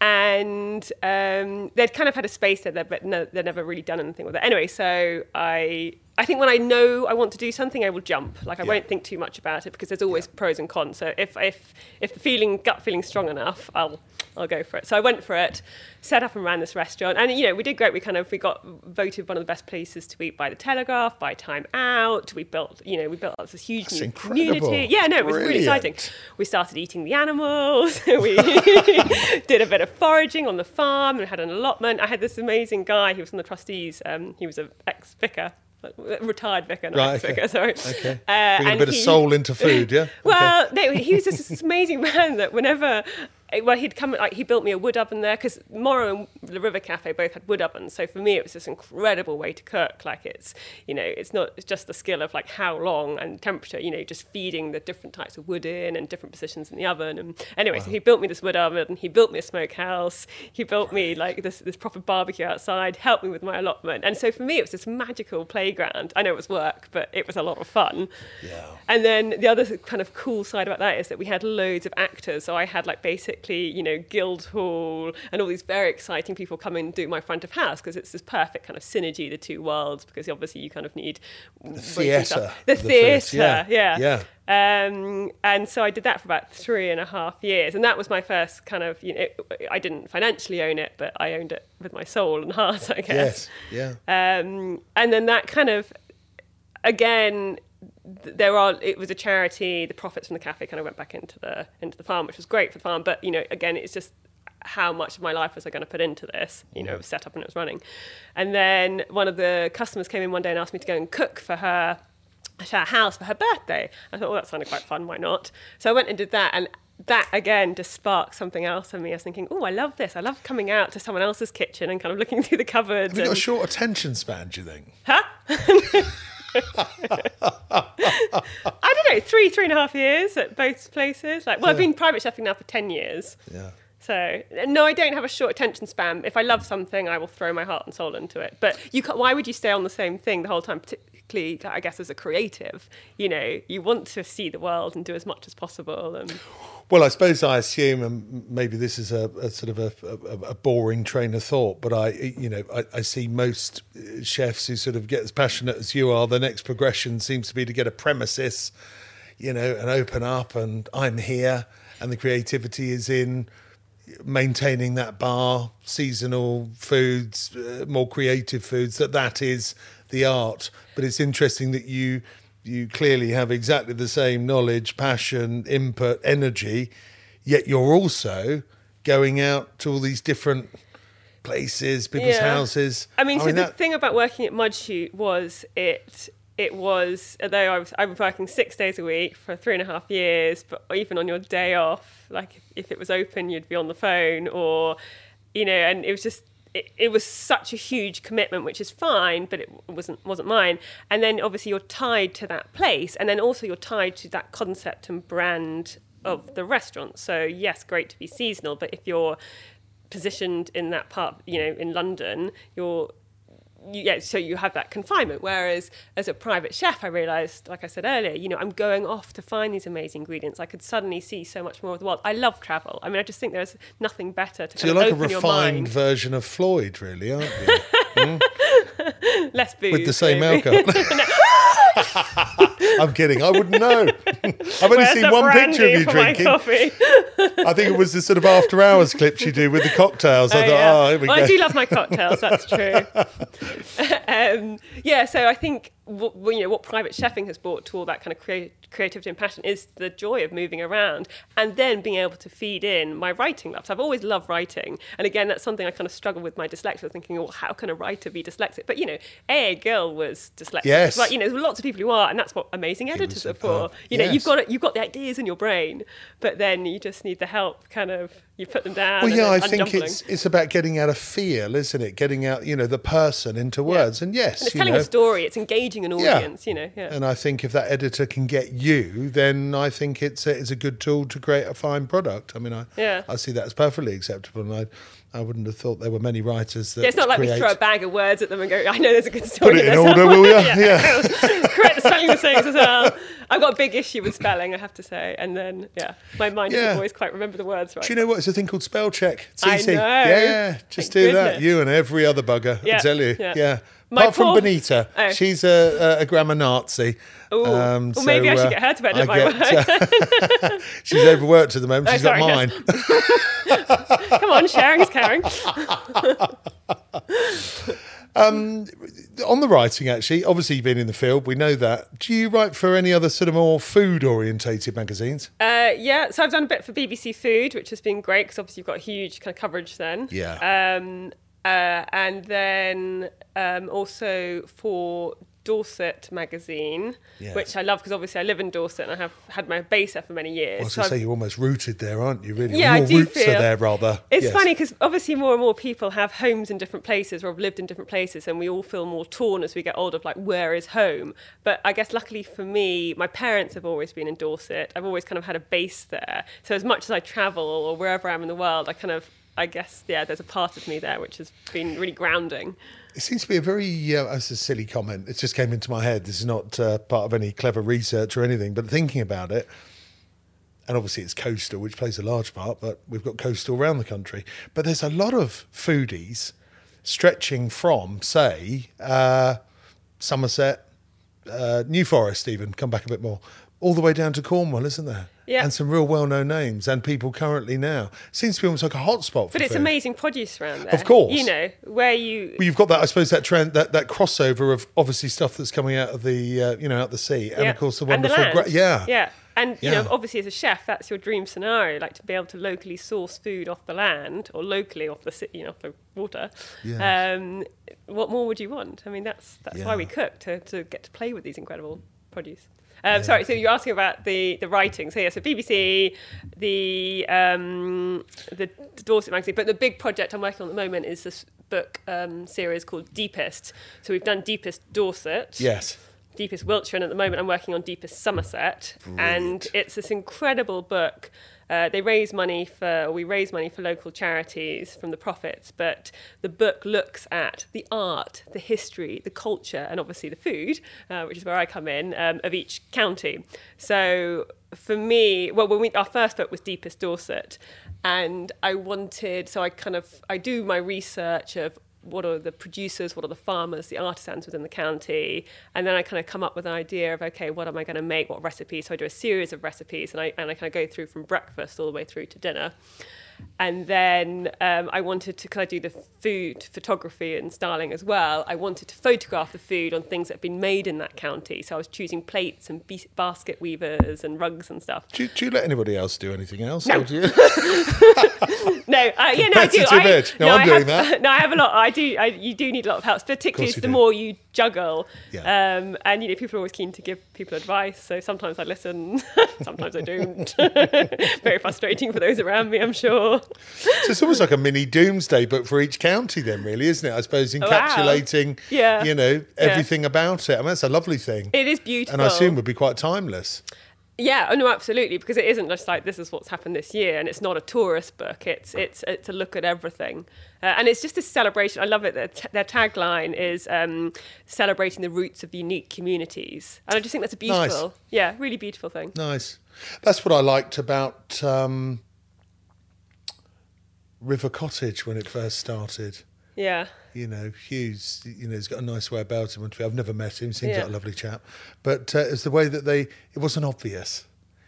and um, they'd kind of had a space there, but no, they'd never really done anything with it. Anyway, so I, I think when I know I want to do something, I will jump. Like I Yeah. won't think too much about it because there's always pros and cons. So if if if the feeling gut feeling's strong enough, I'll I'll go for it. So I went for it, set up and ran this restaurant, and you know we did great. We kind of we got voted one of the best places to eat by the Telegraph, by Time Out. We built you know we built up this huge That's new incredible. community. Yeah, no, it was really exciting. We started eating the animals. we did a bit of foraging on the farm and had an allotment. I had this amazing guy. He was on the trustees. Um, he was an ex vicar, retired vicar, not Right, okay. vicar. Sorry. Okay. Uh, Bringing a bit of soul into food, yeah? well, no, he was just this amazing man that whenever, Eh, well, he'd come, like, he built me a wood oven there because Moro and the River Cafe both had wood ovens. So for me, it was this incredible way to cook. Like it's, you know, it's not it's just the skill of like how long and temperature, you know, just feeding the different types of wood in and different positions in the oven. And anyway, so he built me this wood oven. And He built me a smokehouse. He built me like this, this proper barbecue outside, helped me with my allotment. And so for me, it was this magical playground. I know it was work, but it was a lot of fun. Yeah. And then the other kind of cool side about that is that we had loads of actors. So I had like basically, you know, Guildhall and all these very exciting people come and do my front of house because it's this perfect kind of synergy, the two worlds, because obviously you kind of need the theatre The the theatre, yeah, yeah. Um, and so I did that for about three and a half years. And that was my first kind of, you know, it, I didn't financially own it, but I owned it with my soul and heart, I guess. Yes. Yeah. Um, and then that kind of, again, there are. It was a charity. The profits from the cafe kind of went back into the into the farm, which was great for the farm. But you know, again, it's just how much of my life was I going to put into this? You know, it was set up and it was running. And then one of the customers came in one day and asked me to go and cook for her at her house for her birthday. I thought, well, that sounded quite fun. Why not? So I went and did that, and that again just sparked something else in me. I was thinking, oh, I love this. I love coming out to someone else's kitchen and kind of looking through the cupboards. Have you got a short attention span, do you think? Huh? I don't know, three, three and a half years at both places. Like, well, I've been private chefing now for 10 years. Yeah. So, no, I don't have a short attention span. If I love something, I will throw my heart and soul into it. But you why would you stay on the same thing the whole time? Particularly, I guess, as a creative, you know, you want to see the world and do as much as possible. And Well, I suppose I assume, and maybe this is a, a sort of a, a, a boring train of thought, but I, you know, I, I see most chefs who sort of get as passionate as you are. The next progression seems to be to get a premises, you know, and open up, and I'm here, and the creativity is in maintaining that bar, seasonal foods, uh, more creative foods. That that is the art. But it's interesting that you you clearly have exactly the same knowledge, passion, input, energy, yet you're also going out to all these different places, people's Yeah. houses. I mean, so the that- thing about working at Mudchute was it it was although I was I was working six days a week for three and a half years, but even on your day off, like if, if it was open, you'd be on the phone, or you know, and it was just. It, it was such a huge commitment, which is fine, but it wasn't wasn't mine. And then obviously you're tied to that place, and then also you're tied to that concept and brand of the restaurant. So yes, great to be seasonal, but if you're positioned in that part, you know, in London, you're you, yeah, so you have that confinement. Whereas as a private chef, I realised, like I said earlier, you know, I'm going off to find these amazing ingredients. I could suddenly see so much more of the world. I love travel. I mean, I just think there's nothing better to So you're like a refined mind. version of Floyd, really, aren't you? Hmm? Less booze. With the same maybe. alcohol. I'm kidding. I wouldn't know. I've only Where's seen one picture of you drinking. I think it was the sort of after hours clips you do with the cocktails. I Oh, thought, yeah. oh, here we well, go. I do love my cocktails. That's true. um, yeah, so I think what, you know what private chefing has brought to all that kind of crea- creativity and passion is the joy of moving around and then being able to feed in my writing loves. I've always loved writing, and again, that's something I kind of struggle with my dyslexia, thinking, well, how can a writer be dyslexic? But you know, A. Gill was dyslexic. Yes. But you know, there's lots of people who are, and that's what amazing editors are for. You know, Yes. you've got you've got the ideas in your brain, but then you just need the help. Kind of, you put them down. Well, yeah, I think it's it's about getting out a feel, isn't it? Getting out, you know, the person into words. And yes, And it's you telling know, a story. It's engaging an Yeah. audience. You know, yeah. And I think if that editor can get you, then I think it's a, it's a good tool to create a fine product. I mean, I Yeah. I see that as perfectly acceptable, and I I wouldn't have thought there were many writers that. Yeah, it's not like create... we throw a bag of words at them and go, I know there's a good story. Put it in there order, somewhere." will ya? Yeah. Correct the spelling mistakes as well. I've got a big issue with spelling, I have to say. And then, yeah, my mind Yeah. doesn't always quite remember the words right. Do you know what? It's a thing called spell check. It's I know. Yeah, just Thank do that. You and every other bugger. I tell you. yeah. Yeah. My Apart from poor- Benita, Oh. she's a, a, a grammar Nazi. Ooh. Um, Well, maybe I should uh, get her to edit I my get, uh, she's overworked at the moment. Oh, She's sorry, got yes. mine. Come on, sharing is caring. On the writing, actually, obviously you've been in the field. We know that. Do you write for any other sort of more food orientated magazines? Uh, yeah, so I've done a bit for BBC Food, which has been great because obviously you've got huge kind of coverage then. Yeah. Um, uh, and then um, also for Dorset magazine, Yes. which I love because obviously I live in Dorset and I have had my base there for many years. I was So going to say you're almost rooted there, aren't you? Really, Yeah, I your do roots feel- are there rather. It's Yes. funny because obviously more and more people have homes in different places or have lived in different places, and we all feel more torn as we get older of like, where is home? But I guess luckily for me, my parents have always been in Dorset. I've always kind of had a base there. So as much as I travel or wherever I am in the world, I kind of, I guess, yeah, there's a part of me there which has been really grounding. It seems to be a very, uh, a silly comment. It just came into my head. This is not uh, part of any clever research or anything, but thinking about it, and obviously it's coastal, which plays a large part, but we've got coastal around the country. But there's a lot of foodies stretching from, say, uh, Somerset, uh, New Forest, even, come back a bit more, all the way down to Cornwall, isn't there? Yeah. And some real well known names and people currently now. Seems to be almost like a hotspot for But it's food. amazing produce around there. Of course. You know, where you Well, you've got that, I suppose, that trend, that, that crossover of obviously stuff that's coming out of the, uh, you know, out the sea, and Yeah. of course the And the wonderful, gra- yeah, yeah. And you Yeah. know, obviously, as a chef, that's your dream scenario, like to be able to locally source food off the land or locally off the city, you know, off the water. Yes. Um, what more would you want? I mean, that's that's why we cook to, to get to play with these incredible produce. Um, Sorry, so you're asking about the, the writing. So yeah, so BBC, the um, the Dorset magazine, but the big project I'm working on at the moment is this book um, series called Deepest. So we've done Deepest Dorset. yes. Deepest Wiltshire, and at the moment I'm working on Deepest Somerset. And it's this incredible book. Uh, they raise money for, or we raise money for local charities from the profits, but the book looks at the art, the history, the culture, and obviously the food, uh, which is where I come in, um, of each county. So for me, well, when we, our first book was Deepest Dorset, and I wanted, so I kind of, I do my research of what are the producers, what are the farmers, the artisans within the county, and then I kind of come up with an idea of okay, what am I going to make, what recipe? So I do a series of recipes, and I and I kind of go through from breakfast all the way through to dinner, and then um, I wanted to, because I do the food photography and styling as well. I wanted to photograph the food on things that have been made in that county. So I was choosing plates and be- basket weavers and rugs and stuff. Do, you- do you let anybody else do anything else? No. Or do you? No, uh, yeah, no, I do. I, edge. No, I'm I doing have, that. No, I have a lot. I do. I, you do need a lot of help, particularly the do. more you juggle. Yeah. Um, and you know, people are always keen to give people advice. So sometimes I listen, sometimes I don't. Very frustrating for those around me, I'm sure. so it's almost like a mini Domesday Book for each county, then, really, isn't it? I suppose Wow. encapsulating, Yeah. you know, everything about it. I mean, that's a lovely thing, It is beautiful. and I assume would be quite timeless. Yeah, oh no, absolutely, because it isn't just like this is what's happened this year, and it's not a tourist book. It's it's it's a look at everything, uh, and it's just a celebration. I love it. Their, t- their tagline is um, celebrating the roots of unique communities, and I just think that's a beautiful, Nice. yeah, really beautiful thing. Nice. That's what I liked about um, River Cottage when it first started. Yeah, You know, Hughes. You know, he's got a nice way about him. I've never met him. Seems Yeah. like a lovely chap. But uh, it's the way that they. It wasn't obvious.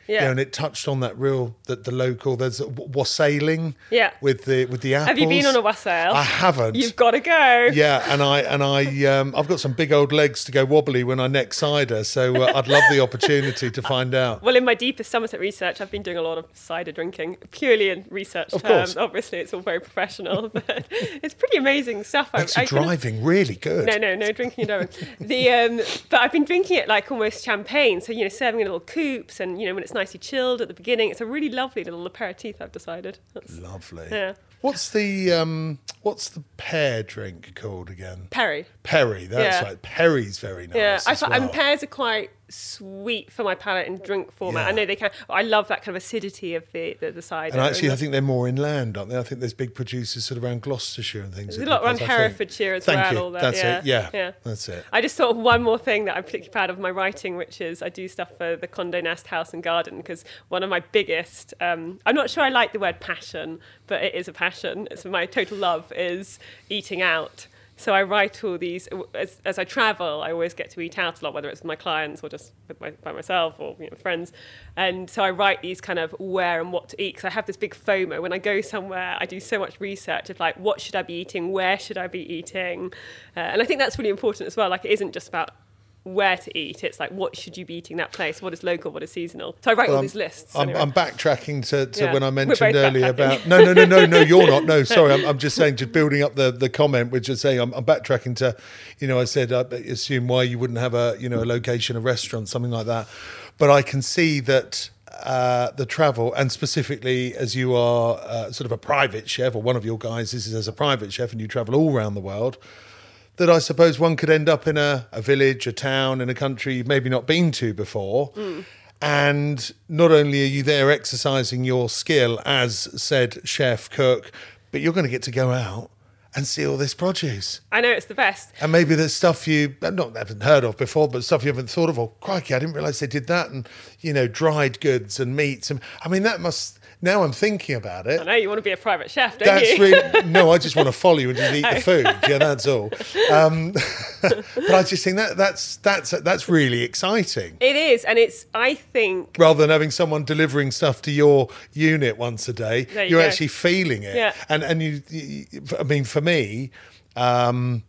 You know, yeah. and it touched on that real that the local. There's wassailing. Yeah. With the with the apples. Have you been on a wassail? I haven't. You've got to go. Yeah, and I and I um, I've got some big old legs to go wobbly when I next cider, so uh, I'd love the opportunity to find out. Well, in my deepest Somerset research, I've been doing a lot of cider drinking, purely in research Of terms. course. Obviously, it's all very professional, but it's pretty amazing stuff. I- Makes you I kind of- driving really good. No, no, no drinking and don't. The um, but I've been drinking it like almost champagne. So you know, serving in little coupes, and you know when it's nicely chilled at the beginning, it's a really lovely little pair of teeth. I've decided. That's Lovely. Yeah. What's the um, what's the pear drink called again? Perry. Perry. That's Yeah. right. Perry's very nice. Yeah, I, I mean, pears are quite sweet for my palate in drink format. Yeah. I know they can. I love that kind of acidity of the the, the cider. And actually, and I think they're more inland, aren't they? I think there's big producers sort of around Gloucestershire and things. There's a lot around that, I think. Herefordshire as Thank well. You. All that, That's yeah. it. Yeah, yeah. That's it. I just thought of one more thing that I'm particularly proud of my writing, which is I do stuff for the Condé Nast House and Garden because one of my biggest, um, I'm not sure I like the word passion, but it is a passion. It's my total love is eating out. So I write all these as, as I travel. I always get to eat out a lot, whether it's with my clients or just my, by myself or you know, friends. And so I write these kind of where and what to eat because I have this big FOMO when I go somewhere. I do so much research of like what should I be eating, where should I be eating, uh, and I think that's really important as well. Like it isn't just about where to eat. It's like what should you be eating that place? What is local? What is seasonal? So I write all Well, these lists. I'm, anyway. I'm backtracking to, to Yeah. when I mentioned earlier about no, no, no, no, no. You're not. No, sorry. I'm, I'm just saying, just building up the, the comment, which is saying I'm, I'm backtracking to, you know, I said I assume why you wouldn't have a you know a location, a restaurant, something like that. But I can see that uh, the travel, and specifically as you are uh, sort of a private chef, or one of your guys this is as a private chef, and you travel all around the world that I suppose one could end up in a, a village, a town, in a country you've maybe not been to before. Mm. And not only are you there exercising your skill as said chef, cook, but you're going to get to go out and see all this produce. I know it's the best. And maybe there's stuff you uh, not haven't heard of before, but stuff you haven't thought of. Oh, crikey, I didn't realise they did that. And, you know, dried goods and meats. And I mean, that must, now I'm thinking about it. I know you want to be a private chef, don't That's you? really no. I just want to follow you and just eat the food. Yeah, that's all. Um, but I just think that that's that's that's really exciting. it is, and it's. I think Rather than having someone delivering stuff to your unit once a day, you you're go. actually feeling it. Yeah. And and you, you, I mean, for me. Um,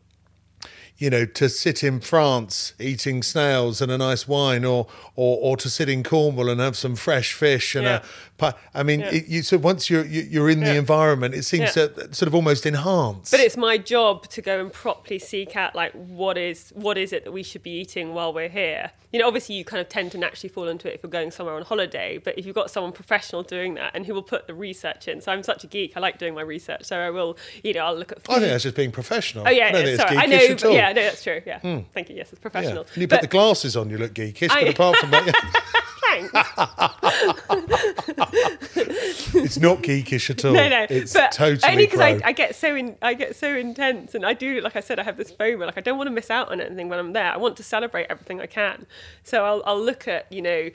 you know, to sit in France eating snails and a nice wine, or or, or to sit in Cornwall and have some fresh fish and Yeah. a. I mean, Yeah. it, you so once you're you- you're in the environment, it seems Yeah. to sort of almost enhance. But it's my job to go and properly seek out like what is what is it that we should be eating while we're here. You know, obviously you kind of tend to naturally fall into it if you're going somewhere on holiday. But if you've got someone professional doing that and who will put the research in, so I'm such a geek. I like doing my research, so I will. You know, I'll look at. Food. I think that's just being professional. Oh yeah, I yeah sorry. it's I geekish know. Hmm. Yeah, no, that's true. Yeah, hmm. thank you. Yes, it's Yeah. professional. And you But- put the glasses on, you look geekish. I- but apart from that, yeah, Thanks. it's not geekish at all. no, no. It's but totally only because I. I get so in, I get so intense, and I do, like I said, I have this FOMO. Like I don't want to miss out on anything when I'm there. I want to celebrate everything I can. So I'll, I'll look at, you know,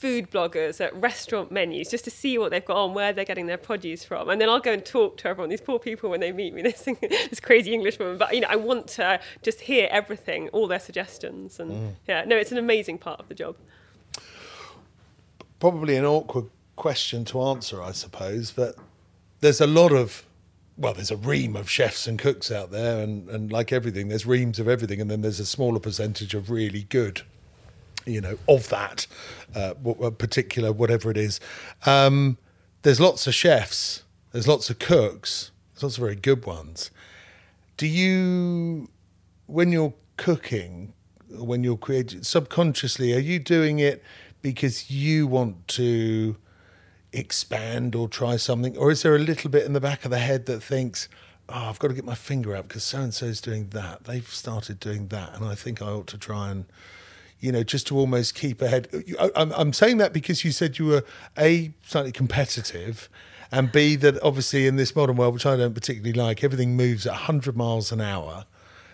food bloggers at restaurant menus just to see what they've got on, where they're getting their produce from, and then I'll go and talk to everyone. These poor people when they meet me, this this crazy English woman. But you know, I want to just hear everything, all their suggestions, and Mm. yeah, no, it's an amazing part of the job. Probably an awkward question to answer, I suppose, but there's a lot of well, there's a ream of chefs and cooks out there, and, and like everything, there's reams of everything, and then there's a smaller percentage of really good, you know, of that uh, particular whatever it is. Um, there's lots of chefs, there's lots of cooks, there's lots of very good ones. Do you, when you're cooking, when you're creating subconsciously, are you doing it because you want to? expand or try something? Or is there a little bit in the back of the head that thinks, oh, I've got to get my finger out because so and so's doing that. They've started doing that. And I think I ought to try and, you know, just to almost keep ahead. I'm, I'm saying that because you said you were a slightly competitive, and b that obviously in this modern world, which I don't particularly like, everything moves at 100 miles an hour,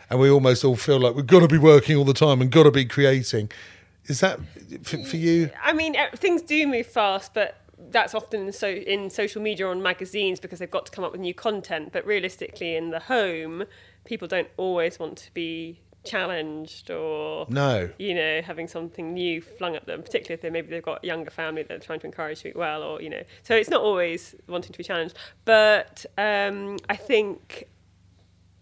and we almost all feel like we've got to be working all the time and got to be creating. Is that for, for you? I mean, eh, things do move fast, but that's often so, in social media or on magazines because they've got to come up with new content. But realistically, in the home, people don't always want to be challenged or No. you know having something new flung at them particularly if they maybe they've got a younger family that they're trying to encourage to eat well or you know so it's not always wanting to be challenged but um, i think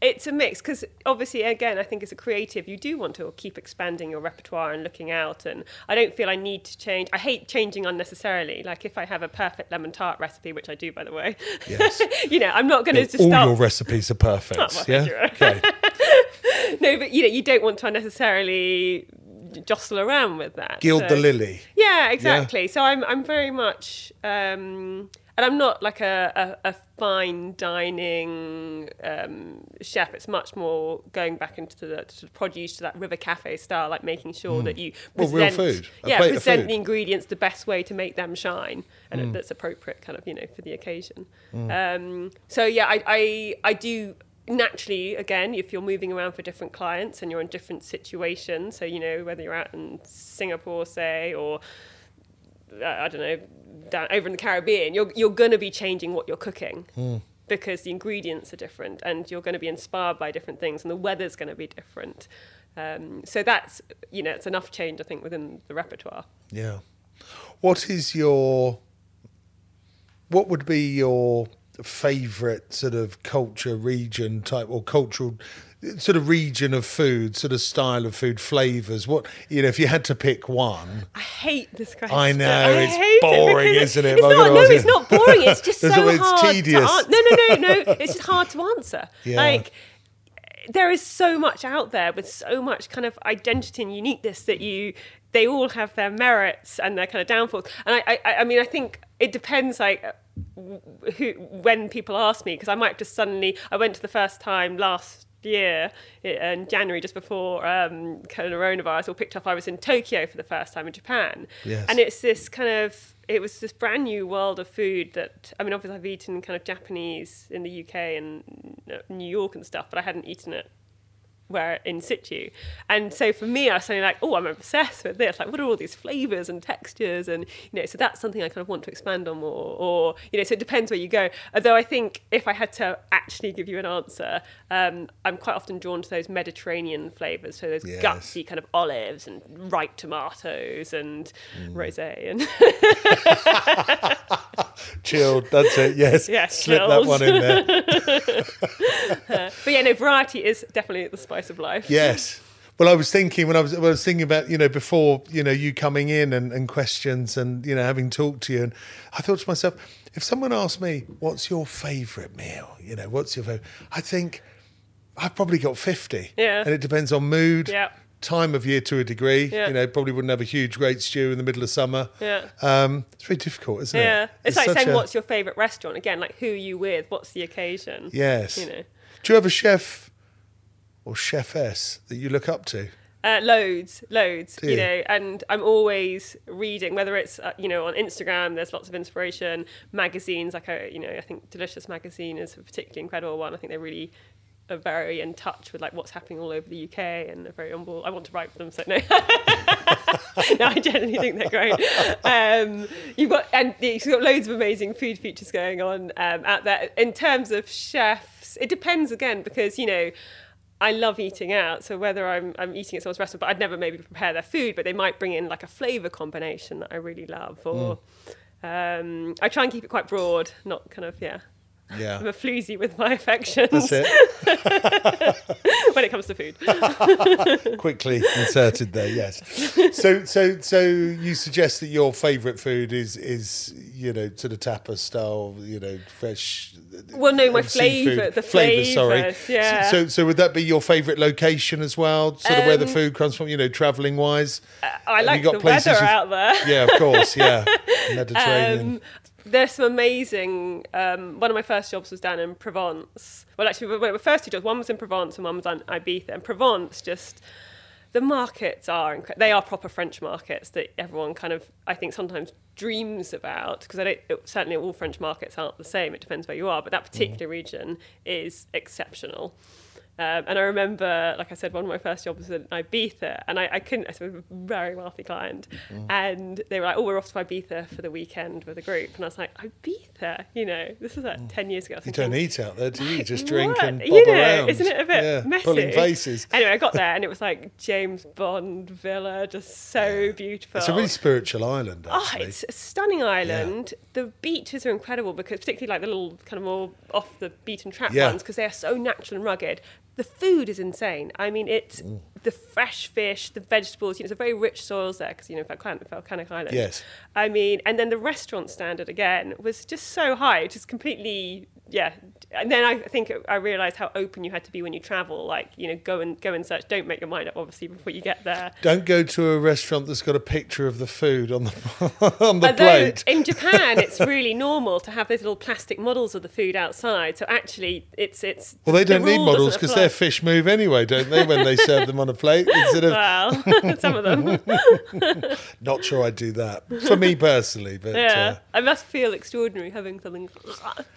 it's a mix because obviously again i think as a creative you do want to keep expanding your repertoire and looking out and i don't feel i need to change i hate changing unnecessarily like if i have a perfect lemon tart recipe which i do by the way Yes. you know i'm not going to just all start your recipes are perfect. Oh, well, yeah. Okay. no but you know you don't want to unnecessarily jostle around with that Gild so- the lily. yeah, exactly. So I'm I'm very much um, and I'm not like a, a, a fine dining um, chef. It's much more going back into the, to the produce to that river cafe style, like making sure that you. Well, present, real food, yeah, present the ingredients the best way to make them shine, and it that's appropriate, kind of you know, for the occasion. Um, so yeah, I, I I do naturally again if you're moving around for different clients and you're in different situations so you know whether you're out in singapore say or uh, I don't know, down over in the Caribbean, you're you're going to be changing what you're cooking because the ingredients are different, and you're going to be inspired by different things, and the weather's going to be different. Um, so that's you know it's enough change I think within the repertoire. Yeah. What is your what would be your favorite sort of culture region type or cultural sort of region of food, sort of style of food, flavors? What you know, if you had to pick one, I hate this question. I know, I it's boring, isn't it? It's not, no, oh, it's not boring. It's just so it's hard. tedious. To no, no, no, no. It's just hard to answer. Yeah. Like there is so much out there with so much kind of identity and uniqueness that you they all have their merits and their kind of downfalls and i i, I mean i think it depends like who when people ask me because i might just suddenly i went to the first time last year in January, just before um, coronavirus, or picked up. I was in Tokyo for the first time in Japan, Yes. and it's this kind of it was this brand new world of food that I mean, obviously I've eaten kind of Japanese in the UK and uh, New York and stuff, but I hadn't eaten it where in situ. And so for me, I was suddenly like, oh, I'm obsessed with this. Like, what are all these flavors and textures? And, you know, so that's something I kind of want to expand on more. Or, you know, so it depends where you go. Although I think if I had to actually give you an answer, um, I'm quite often drawn to those Mediterranean flavors. So those Yes. gutsy kind of olives and ripe tomatoes and Mm. rosé. And chilled. That's it. Yes. Yeah, Slip that one in there. but yeah, no, variety is definitely the spice of life. Yes. Well, I was thinking when I was when I was thinking about you know before you know you coming in and, and questions and you know having talked to you and I thought to myself if someone asked me what's your favourite meal you know what's your favourite I think I've probably got fifty Yeah. and it depends on mood Yeah. time of year to a degree Yeah. you know probably wouldn't have a huge great stew in the middle of summer Yeah. um, it's very difficult isn't Yeah, it Yeah. it's, like saying a- what's your favourite restaurant again. Like who are you with? What's the occasion? yes you know. do you have a chef or chefess that you look up to Uh, loads, loads, you you? know, and I'm always reading, whether it's, uh, you know, on Instagram, there's lots of inspiration, magazines, like, a, you know, I think Delicious Magazine is a particularly incredible one. I think they're really are very in touch with like what's happening all over the UK and they're very on board. I want to write for them, so no. no, I genuinely think they're great. Um, you've got and you've got loads of amazing food features going on um, out there. In terms of chefs, it depends again because you know I love eating out. So whether I'm I'm eating at someone's restaurant, but I'd never maybe prepare their food, but they might bring in like a flavour combination that I really love. Or um, I try and keep it quite broad, not kind of yeah. I'm a floozy with my affections that's it when it comes to food. quickly inserted there. Yes. So, so, so you suggest that your favourite food is is you know sort of tapas style, you know, fresh. Well, no, my seafood. flavour, the Flavours, sorry. yeah. So, so would that be your favourite location as well? Sort of where the Um, food comes from, you know, travelling wise. I like you got the places weather out there. Yeah, of course. Yeah, Mediterranean. Um, there's some amazing. Um, one of my first jobs was down in Provence. Well, actually, my first two jobs, one was in Provence and one was in Ibiza. And Provence just the markets are incre- they are proper French markets that everyone kind of I think sometimes dreams about because I don't it, certainly all French markets aren't the same. It depends where you are, but that particular region is exceptional. Um, and I remember, like I said, one of my first jobs was in Ibiza, and I, I couldn't. I was a very wealthy client, and they were like, "Oh, we're off to Ibiza for the weekend with a group," and I was like, "Ibiza? You know, this was like ten years ago." Was You don't eat out there, do you? You Just drink what? and bob you know, around. Isn't it a bit yeah, messy? Pulling faces. Anyway, I got there and it was like James Bond villa, just so beautiful. It's a really spiritual island, Oh, it's a stunning island. The beaches are incredible because, particularly like the little kind of more off the beaten track Yeah. ones, because they are so natural and rugged. The food is insane. I mean, it's Mm. the fresh fish, the vegetables. You know, it's a very rich soils there because you know volcanic, volcanic island. Yes. I mean, and then the restaurant standard again was just so high, just completely, yeah. And then I think I realised how open you had to be when you travel. Like, you know, go and go and search. Don't make your mind up, obviously, before you get there. Don't go to a restaurant that's got a picture of the food on the on the Although plate. in Japan, it's really normal to have those little plastic models of the food outside. So actually, it's it's. Well, they the don't need models because their fish move anyway, don't they? When they serve them on a plate, instead of Well, some of them. not sure I'd do that for me personally, but Yeah, uh, I must feel extraordinary having something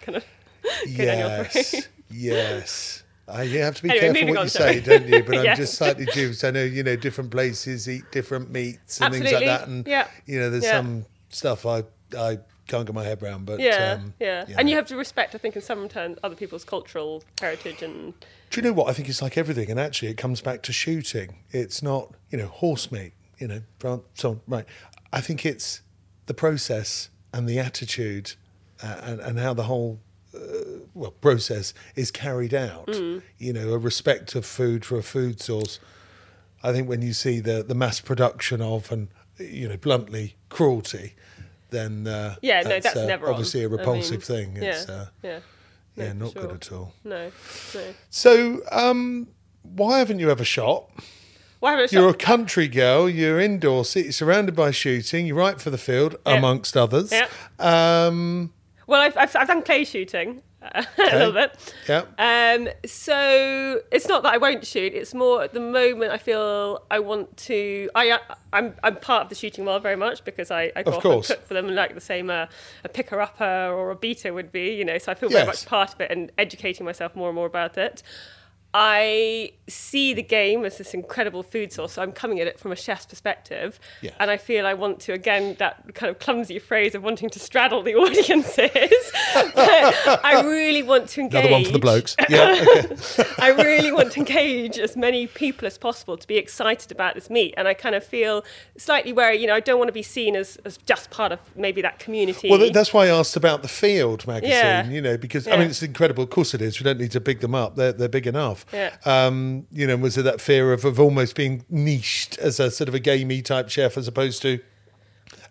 kind of. Yes, yes. Uh, you have to be Anyway, careful what on, you sorry. say, don't you? But I'm just slightly dubious. I know you know different places eat different meats and things like that, and Yeah. you know there's Yeah. some stuff I I can't get my head around. But Yeah, um, yeah, and you have to respect, I think, in some terms, other people's cultural heritage and Do you know what? I think it's like everything, and actually, it comes back to shooting. It's not, you know, horse meat. You know, from- so right. I think it's the process and the attitude, uh, and and how the whole uh, well process is carried out. Mm. You know, a respect of food for a food source. I think when you see the the mass production of and you know bluntly cruelty, then uh, yeah, no, that's uh, never on. obviously a I mean, repulsive thing. It's yeah, uh, yeah, No, yeah, not good at all. No, no. So, um, why haven't you ever shot? Why haven't You're a country girl. You're indoor, you're surrounded by shooting. You're right for the field, Yeah. amongst others. Yeah. Um, Well, I've, I've, I've done clay shooting uh, a little bit. yeah. Um, so it's not that I won't shoot. It's more at the moment I feel I want to. I uh, I'm I'm part of the shooting world very much because I, I go Of off and cook for them like the same uh, a picker upper or a beater would be. You know, so I feel very much part of it and educating myself more and more about it. I see the game as this incredible food source, so I'm coming at it from a chef's perspective. Yes. And I feel I want to, again, that kind of clumsy phrase of wanting to straddle the audiences. but I really want to engage. Another one for the blokes. Yeah. Okay. I really want to engage as many people as possible to be excited about this meat. And I kind of feel slightly wary, you know, I don't want to be seen as, as just part of maybe that community. Well, that's why I asked about the Field magazine. Yeah. You know, because I mean, it's incredible. Of course, it is. We don't need to big them up. They're they're big enough. Yeah. Um, you know, was there that fear of, of almost being niched as a sort of a gamey type chef as opposed to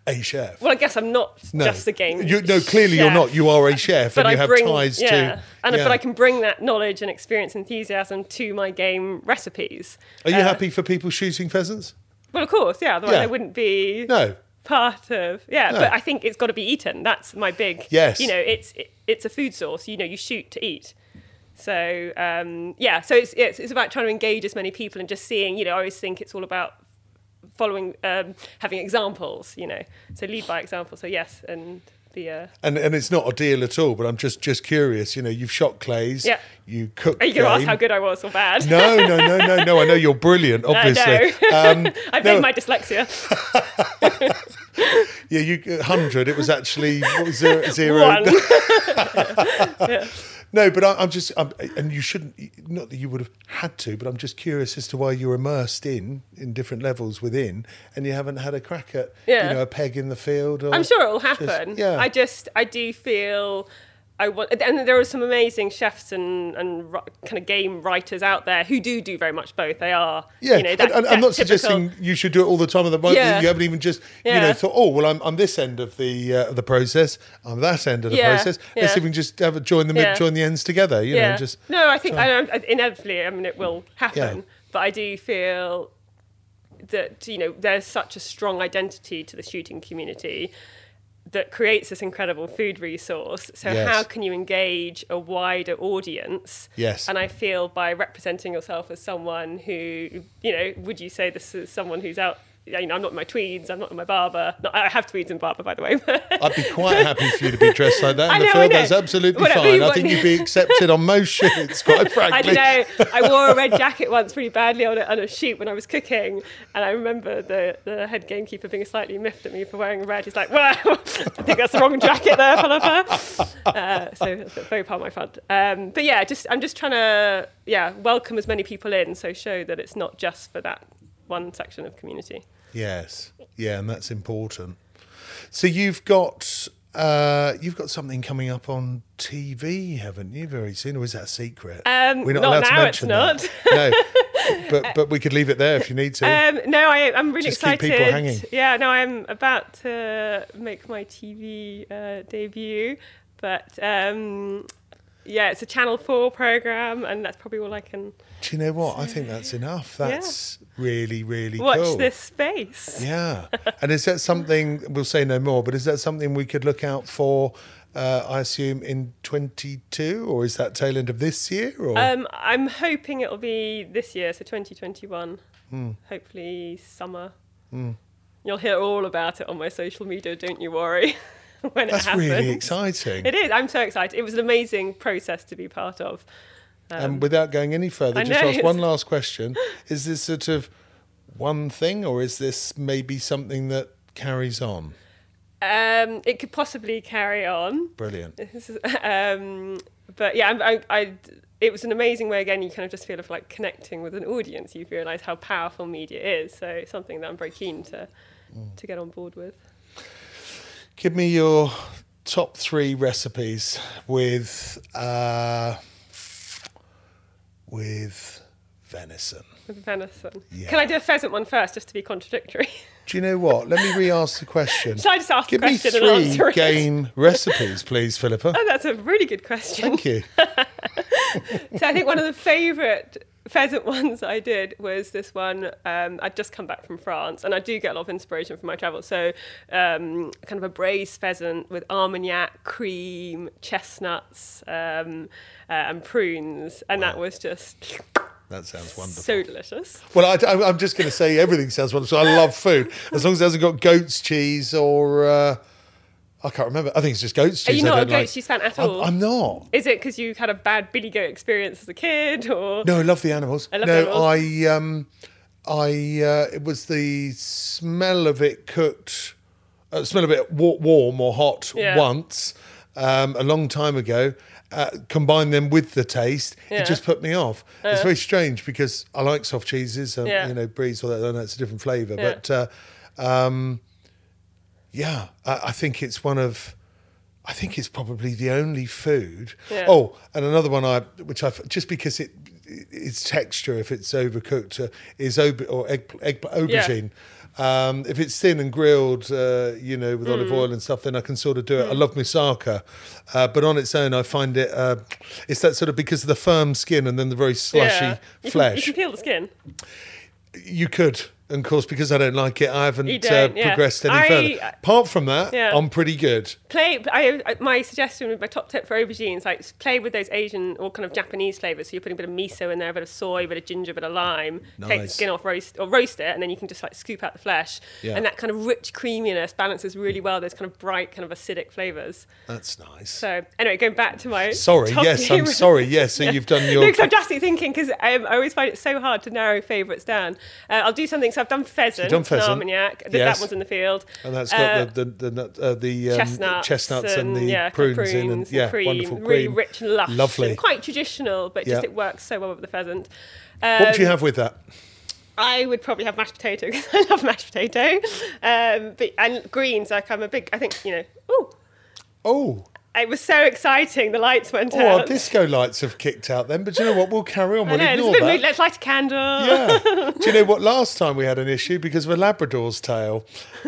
a chef? well, I guess I'm not No. just a game. You, no, clearly you're not. You are a chef, but and you I have bring, ties yeah, to. and yeah. but I can bring that knowledge and experience, enthusiasm to my game recipes. Are you Uh, happy for people shooting pheasants? Well, of course, yeah. Otherwise, Yeah. I wouldn't be No. part of. Yeah, No. but I think it's got to be eaten. That's my big. Yes. You know, it's it, it's a food source. You know, you shoot to eat. So um, yeah, so it's, it's it's about trying to engage as many people and just seeing. You know, I always think it's all about following, um, having examples. You know, so lead by example. So yes, and the. Uh, And and it's not a deal at all. But I'm just just curious. You know, you've shot clays. Yeah. You cook. are you going to ask how good I was or bad? No, no, no, no, no. I know you're brilliant. Obviously. I Um. I no, my dyslexia. yeah, you hundred. It was actually what was zero? zero. One. No, but I, I'm just, I'm, and you shouldn't. Not that you would have had to, but I'm just curious as to why you're immersed in in different levels within, and you haven't had a crack at, Yeah. you know, a peg in the field. Or I'm sure it will just- happen. yeah. I just, I do feel. I and there are some amazing chefs and, and kind of game writers out there who do do very much both. They are, Yeah, you know, and, that, I'm not typical- suggesting you should do it all the time. At the moment, Yeah. you haven't even just, you know, thought, oh, well, I'm, I'm this end of the uh, the process. I'm that end of the Yeah, process. Let's yeah. even just have a join the mid, Yeah. join the ends together. You yeah. know, just no, I think I, I, inevitably, I mean, it will happen. Yeah. But I do feel that you know there's such a strong identity to the shooting community that creates this incredible food resource. So Yes. how can you engage a wider audience? Yes. And I feel by representing yourself as someone who, you know, would you say this is someone who's out? You know, I'm not in my tweeds. I'm not in my Barbour. No, I have tweeds and Barbour, by the way. I'd be quite happy for you to be dressed like that I in the know, I field. know. That's absolutely Whatever fine. I think you'd be accepted on most shoots, quite frankly. I don't know. I wore a red jacket once pretty badly on a, on a shoot when I was cooking, and I remember the, the head gamekeeper being slightly miffed at me for wearing red. He's like, "Well, I think that's the wrong jacket there, Philippa." Uh, so that's very part of my fun. Um, but yeah, just I'm just trying to yeah welcome as many people in, so show that it's not just for that one section of community. Yes, yeah, and that's important. So you've got uh, you've got something coming up on TV, haven't you? Very soon, or is that a secret? Um, We're not allowed now, it's that. No, but but we could leave it there if you need to. Um, no, I, I'm really Just keep excited. people hanging. Yeah, no, I'm about to make my TV uh, debut, but um, yeah, it's a Channel Four program, and that's probably all I can Do you know what? I think that's enough. That's really really watch cool. this space. Yeah, and is that something we'll say no more? But is that something we could look out for? Uh, I assume in 22, or is that tail end of this year? Or Um, I'm hoping it'll be this year, so 2021. Hmm. Hopefully summer. You'll hear all about it on my social media. Don't you worry. when that's it happens. really exciting. It is. I'm so excited. It was an amazing process to be part of. And without going any further, I just know, ask one last question: Is this sort of one thing, or is this maybe something that carries on? Um, it could possibly carry on. Brilliant. Um, but yeah, I, I, I, it was an amazing way. Again, you kind of just feel of like connecting with an audience. You realise how powerful media is. So it's something that I'm very keen to to get on board with. Give me your top three recipes with uh, with venison. With venison. Yeah. Can I do a pheasant one first, just to be contradictory? Do you know what? Let me re-ask the question. Shall I just ask Give the me question and answer three it? game recipes, please, Philippa. Oh, that's a really good question. Thank you. So I think one of the favourite pheasant ones I did was this one. Um, I'd just come back from France, and I do get a lot of inspiration from my travels. So um, kind of a braised pheasant with armagnac, cream, chestnuts, um, uh, and prunes, and that was just That sounds wonderful. so delicious. Well, I, am just going to say everything sounds wonderful. I love food as long as it hasn't got goat's cheese or uh, I can't remember. I think it's just goat's cheese. Are you not a don't like. cheese fan at I'm, all? I'm not. Is it because you had a bad billy goat experience as a kid, or No, I love the animals. I love no, the animals. I um, I uh, it was the smell of it cooked, uh, smell of it warm or hot Yeah. once, um, a long time ago. Uh, combine them with the taste, Yeah. it just put me off. it's very strange because I like soft cheeses, um, Yeah. you know, bries, that. I know it's a different flavour, but uh, um, yeah, I, I think it's one of. I think it's probably the only food. Yeah. Oh, and another one I, which I just because it, its texture, if it's overcooked, uh, is ob- or egg, egg aubergine. Um, if it's thin and grilled, uh, you know, with Mm. olive oil and stuff, then I can sort of do it. I love moussaka, uh, but on its own, I find it. Uh, it's that sort of because of the firm skin and then the very slushy yeah. You can, flesh. you can peel the skin. You could, and of course, because I don't like it, I haven't uh, yeah. progressed any I- further. Apart from that, Yeah. I'm pretty good. Play. I, my suggestion with my top tip for aubergines, like play with those Asian or kind of Japanese flavors. So you're putting a bit of miso in there, a bit of soy, a bit of ginger, a bit of lime. Take the skin off, roast or roast it, and then you can just like scoop out the flesh. Yeah. And that kind of rich creaminess balances really well those kind of bright, kind of acidic flavors. That's nice. So anyway, going back to my Sorry, yes, I'm sorry. Yes, so you've done your. No, because I'm just thinking because um, I always find it so hard to narrow favourites down. Uh, I'll do something. So I've done pheasant, done pheasant, and armagnac. Yes. That one's in the field. and that's Uh, got the the the, uh, the um, chestnuts, chestnuts and, the yeah, prunes, prunes in, and yeah, cream, wonderful really rich and lush, Lovely. and quite traditional, but just Yeah. it works so well with the pheasant. what would you Um, have with that? I would probably have mashed potato because I love mashed potato, um, but and greens. Like I'm a big. I think you know. Ooh, Oh, it was so exciting. The lights went oh, our out. disco lights have kicked out then. But you know what? We'll carry on. We'll know. Ignore that. Let's light a candle. Yeah. Do you know what? Last time we had an issue because of a Labrador's tail.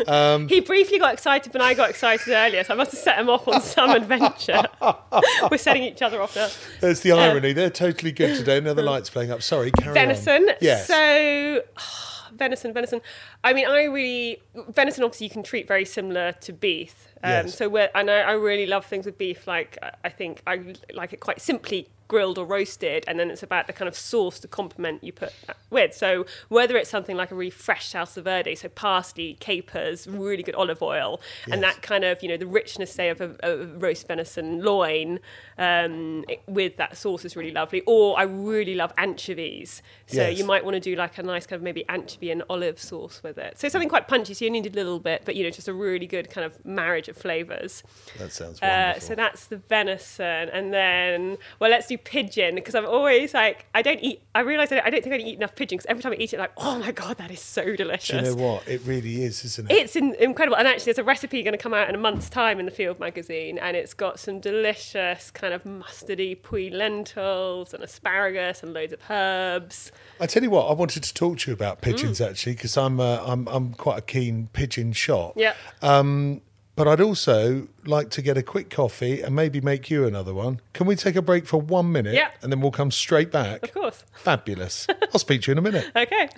Um, he briefly got excited, but I got excited earlier, so I must have set him off on some adventure. We're setting each other off now. There's the uh, irony. They're totally good today. Now the lights playing up. Sorry, carry venison. on. Yes. So, venison, venison. I mean, I really venison. Obviously, you can treat very similar to beef. Um, Yes. So where, and I, I really love things with beef. Like I- think I like it quite simply grilled or roasted, and then it's about the kind of sauce, the complement you put that with. So whether it's something like a really fresh salsa verde, so parsley, capers, really good olive oil, and that kind of you know the richness say of a, a roast venison loin um, it- with that sauce is really lovely. Or I really love anchovies, so Yes. you might want to do like a nice kind of maybe anchovy and olive sauce with it. So something quite punchy. So you need a little bit, but you know just a really good kind of marriage of flavors. That sounds Uh, so that's the venison, and then well, let's do pigeon because I'm always like I don't eat. I realise I don't, I don't think I eat enough pigeon because every time I eat it, like oh my god, that is so delicious. Do you know what? It really is, isn't it? It's in, incredible, and actually, there's a recipe going to come out in a month's time in the Field magazine, and it's got some delicious kind of mustardy pui lentils and asparagus and loads of herbs. I tell you what, I wanted to talk to you about Mm. pigeons actually because I'm uh, I'm I'm quite a keen pigeon shot. Yeah. Um, but I'd also like to get a quick coffee and maybe make you another one. Can we take a break for one minute? Yeah. And then we'll come straight back. Of course. Fabulous. I'll speak to you in a minute. Okay.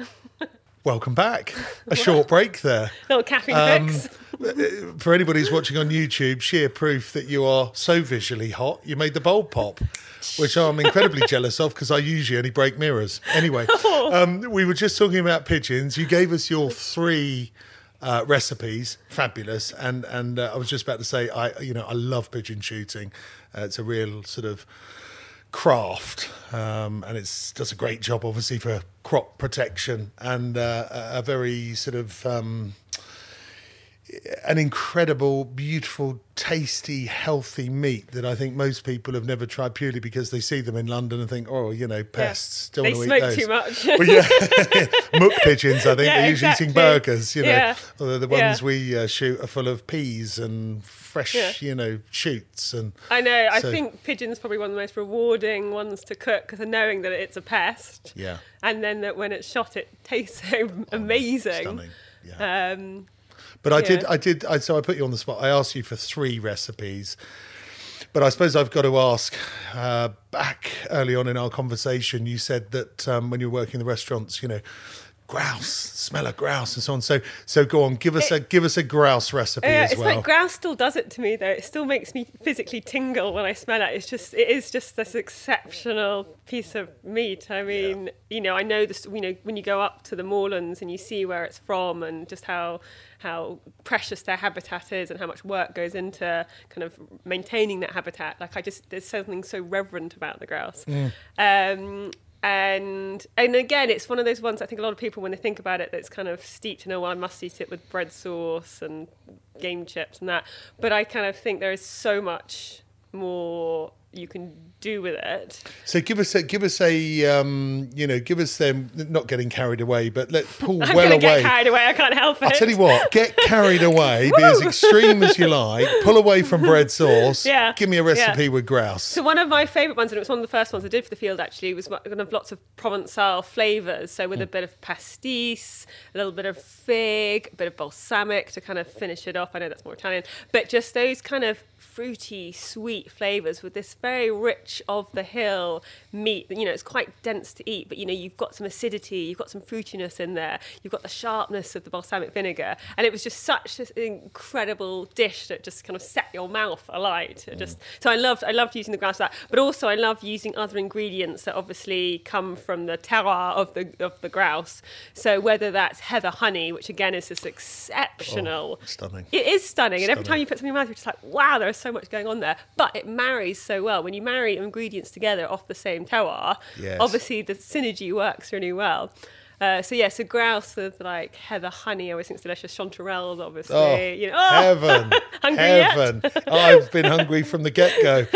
Welcome back. A short break there. Little caffeine Um, fix. For anybody who's watching on YouTube, sheer proof that you are so visually hot, you made the bulb pop, which I'm incredibly jealous of because I usually only break mirrors. Anyway, um, we were just talking about pigeons. You gave us your three uh, recipes, fabulous, and and uh, I was just about to say, I you know I love pigeon shooting. Uh, it's a real sort of craft, um, and it does a great job, obviously, for crop protection and uh, a very sort of um, an incredible, beautiful, tasty, healthy meat that I think most people have never tried purely because they see them in London and think, oh, you know, pests. Don't They want to smoke eat those. too much. Well, yeah, muck pigeons. I think Yeah, they're usually eating burgers. You know, Yeah. although the Yeah. ones we uh, shoot are full of peas and fresh, Yeah. you know, shoots and. I know. I think pigeon's probably one of the most rewarding ones to cook because knowing that it's a pest. Yeah. And then that when it's shot, it tastes so amazing. Stunning. Yeah. Um, But I did, I did, I, so I put you on the spot. I asked you for three recipes, but I suppose I've got to ask. Uh, back early on in our conversation, you said that um, when you were working in the restaurants, you know, grouse, smell of grouse, and so on. So, so go on, give us a give us a grouse recipe yeah, as it's well. like grouse still does it to me though. It still makes me physically tingle when I smell it. It's just it is just this exceptional piece of meat. I mean, you know, I know this. You know, when you go up to the moorlands and you see where it's from and just how how precious their habitat is and how much work goes into kind of maintaining that habitat. Like I just there's something so reverent about the grouse. Um, and and again, it's one of those ones I think a lot of people when they think about it, that's kind of steeped in oh, well, I must eat it with bread sauce and game chips and that. But I kind of think there is so much more you can do with it. So give us a give us a um, you know give us them not getting carried away, but let pull I'm well away. get carried away. I can't help it. I'll tell you what, get carried away, be as extreme as you like, pull away from bread sauce. Yeah, Give me a recipe yeah. with grouse. So one of my favourite ones, and it was one of the first ones I did for the field actually, was kind of lots of Provençal flavours. So with Hmm. a bit of pastis, a little bit of fig, a bit of balsamic to kind of finish it off. I know that's more Italian, but just those kind of fruity, sweet flavours with this very rich of the hill meat. You know, it's quite dense to eat, but you know, you've got some acidity, you've got some fruitiness in there, you've got the sharpness of the balsamic vinegar, and it was just such an incredible dish that just kind of set your mouth alight. It just mm. so I loved I loved using the grouse for that, but also I love using other ingredients that obviously come from the terroir of the of the grouse. So whether that's heather honey, which again is just exceptional. Oh, stunning. It is stunning, and every time you put something in your mouth, you're just like, wow, there is so much going on there. But it marries so well when you marry ingredients together off the same terroir. Yes. Obviously, the synergy works really well. Uh, so yeah, so grouse with like heather honey, I always think it's delicious. Chanterelles, obviously. Oh, you know, oh, heaven, heaven! I've been hungry from the get go.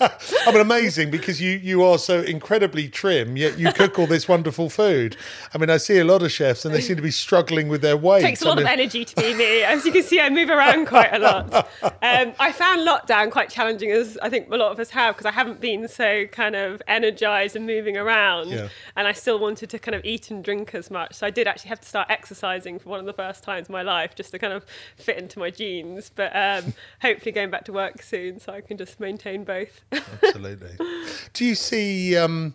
I mean, amazing because you you are so incredibly trim, yet you cook all this wonderful food. I mean, I see a lot of chefs and they seem to be struggling with their weight. takes a lot of mean, energy to be me. As you can see, I move around quite a lot. Um, I found lockdown quite challenging, as I think a lot of us have, because I haven't been so kind of energized and moving around, Yeah. and I still wanted to kind of eat and drink as much. So I did actually have to start exercising for one of the first times in my life, just to kind of fit into my jeans. But um, hopefully, going back to work soon, so I can just maintain both. Absolutely. Do you see? Um,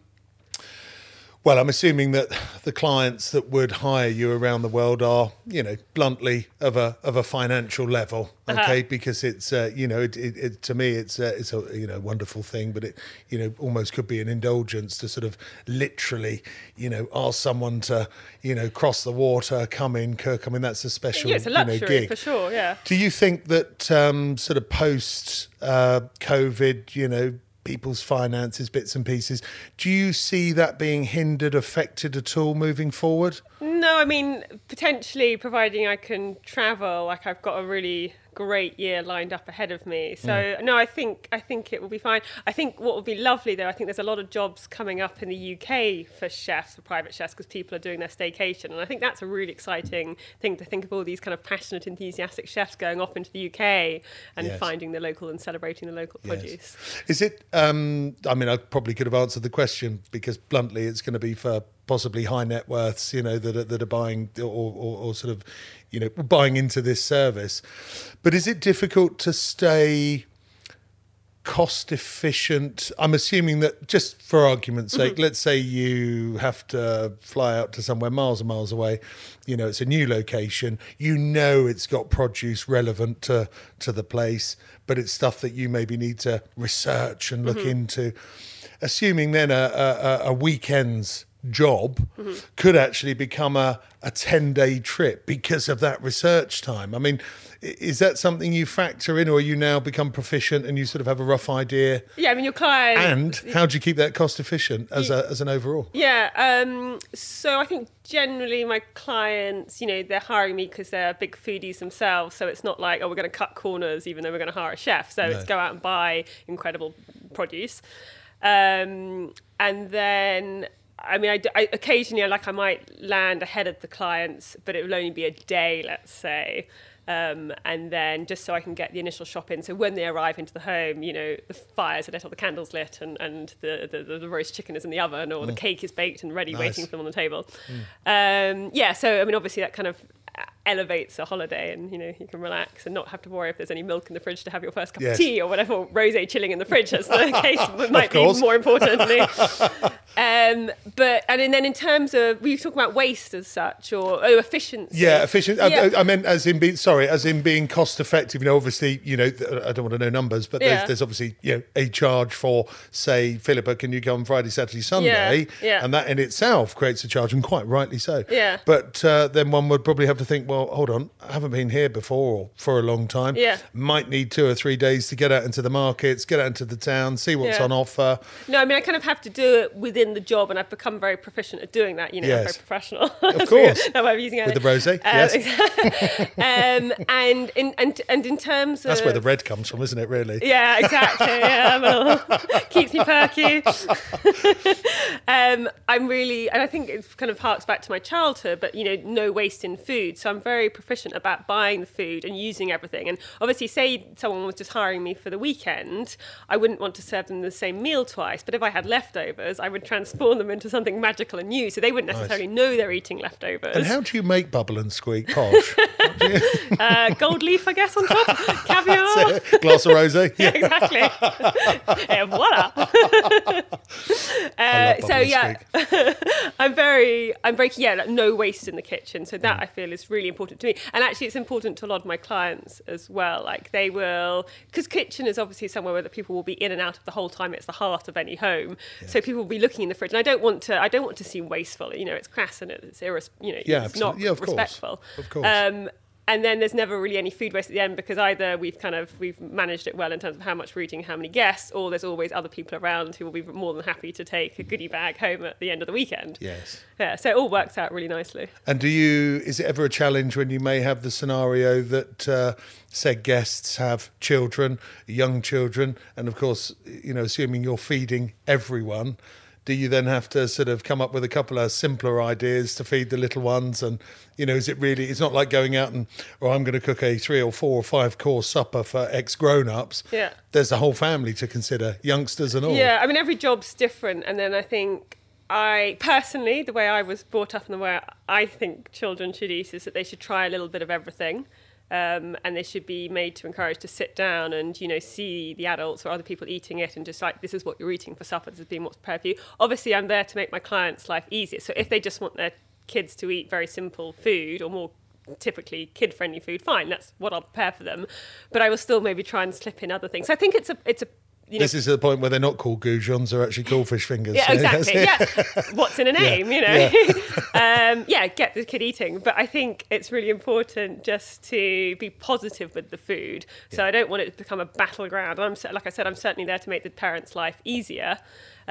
Well, I'm assuming that the clients that would hire you around the world are, you know, bluntly of a of a financial level, Uh-huh. okay? Because it's, uh, you know, it, it, it, to me, it's uh, it's a you know wonderful thing, but it, you know, almost could be an indulgence to sort of literally, you know, ask someone to, you know, cross the water, come in, Kirk. I mean, that's a special, Yeah, it's a you know, luxury gig. for sure. Yeah. Do you think that um, sort of post uh, COVID, you know, people's finances, bits and pieces, do you see that being hindered, affected at all moving forward? No, I mean potentially, providing I can travel. Like I've got a really great year lined up ahead of me. So Mm. no, I think I think it will be fine. I think what would be lovely though, I think there's a lot of jobs coming up in the UK for chefs, for private chefs, because people are doing their staycation, and I think that's a really exciting thing to think of all these kind of passionate, enthusiastic chefs going off into the UK and Yes. finding the local and celebrating the local Yes. produce. Is it? Um, I mean, I probably could have answered the question because bluntly, it's going to be for possibly high net worths, you know, that are, that are buying or, or, or sort of, you know, buying into this service. But is it difficult to stay? cost efficient i'm assuming that just for argument's sake mm-hmm. let's say you have to fly out to somewhere miles and miles away you know it's a new location you know it's got produce relevant to to the place but it's stuff that you maybe need to research and look mm-hmm. into assuming then a, a, a- a weekend's job could actually become a, a 10 day trip because of that research time. I mean, is that something you factor in, or you now become proficient and you sort of have a rough idea? Yeah, I mean your client And how do you keep that cost efficient as, a, as an overall? Yeah. Um, so I think generally my clients, you know, they're hiring me because they're big foodies themselves. So it's not like, oh, we're going to cut corners even though we're going to hire a chef. So No. it's go out and buy incredible produce. Um, and then, I mean, I, I- occasionally, like, I might land ahead of the clients, but it will only be a day, let's say. Um, and then just so I can get the initial shop in. So when they arrive into the home, you know, the fires are lit or the candles lit and, and the, the, the roast chicken is in the oven or the cake is baked and ready Nice. waiting for them on the table. Um, yeah, so I mean, obviously that kind of elevates a holiday and, you know, you can relax and not have to worry if there's any milk in the fridge to have your first cup Yes. of tea or whatever, or rosé chilling in the fridge as the case might be more importantly. um, but, and then in terms of, we talk about waste as such or oh, efficiency. Yeah, efficient. I- Yeah. I, I meant as in being sorry, as in being cost effective. You know, obviously, you know, I don't want to know numbers, but Yeah. there's, there's obviously you know a charge for say Philippa, can you go on Friday, Saturday, Sunday? yeah. And that in itself creates a charge, and quite rightly so. Yeah. But uh, then one would probably have to think, well, hold on, I haven't been here before or for a long time. Yeah. Might need two or three days to get out into the markets, get out into the town, see what's Yeah. on offer. No, I mean, I kind of have to do it within the job, and I've become very proficient at doing that. You know, Yes. very professional. Of course. that way I'm using With the rosé, yes. um, and in and and in terms of That's where the red comes from, isn't it? Really. yeah, exactly. Yeah, well, keeps me perky. um, I'm really, and I think it kind of harks back to my childhood, but you know, no waste in food. So I'm very proficient about buying the food and using everything. And obviously, say someone was just hiring me for the weekend, I wouldn't want to serve them the same meal twice. But if I had leftovers, I would transform them into something magical and new, so they wouldn't necessarily know they're eating leftovers. And how do you make bubble and squeak posh? uh, gold leaf, I guess, on top, caviar. Glass of rosé. Yeah. exactly. Et voila. Uh, so yeah. I'm very, I'm very, yeah, like, no waste in the kitchen. So Mm. that I feel is really important to me, and actually it's important to a lot of my clients as well. Like they will, because kitchen is obviously somewhere where the people will be in and out of the whole time. It's the heart of any home, so people will be looking in the fridge, and I don't want to, I don't want to seem wasteful. You know, it's crass and it's irres, you know, Yeah, it's not. Yeah, of course. respectful. Of course. Um, and then there's never really any food waste at the end because either we've kind of we've managed it well in terms of how much we're eating, how many guests, or there's always other people around who will be more than happy to take a goodie bag home at the end of the weekend. Yes. Yeah, so it all works out really nicely. And do you? Is it ever a challenge when you may have the scenario that uh, said guests have children, young children, and of course, you know, assuming you're feeding everyone, do you then have to sort of come up with a couple of simpler ideas to feed the little ones? And you know, is it really? It's not like going out and, or I'm going to cook a three or four or five course supper for ex grown ups. Yeah. There's the whole family to consider, youngsters and all. Yeah, I mean every job's different, and then I think I personally, the way I was brought up and the way I think children should eat is that they should try a little bit of everything. Um, and they should be made to encourage to sit down and you know see the adults or other people eating it and just like this is what you're eating for supper this is being what's prepared for you. Obviously i'm there to make my clients life easier. So if they just want their kids to eat very simple food or more typically kid friendly food fine that's what i'll prepare for them. But i will still maybe try and slip in other things. So i think it's a it's a you know, This is the point where they're not called goujons, they're actually called fish fingers. yeah, exactly. Yeah, what's in a name, you know? um, yeah, get the kid eating. But I think it's really important just to be positive with the food. So I don't want it to become a battleground. And I'm like I said, I'm certainly there to make the parents' life easier.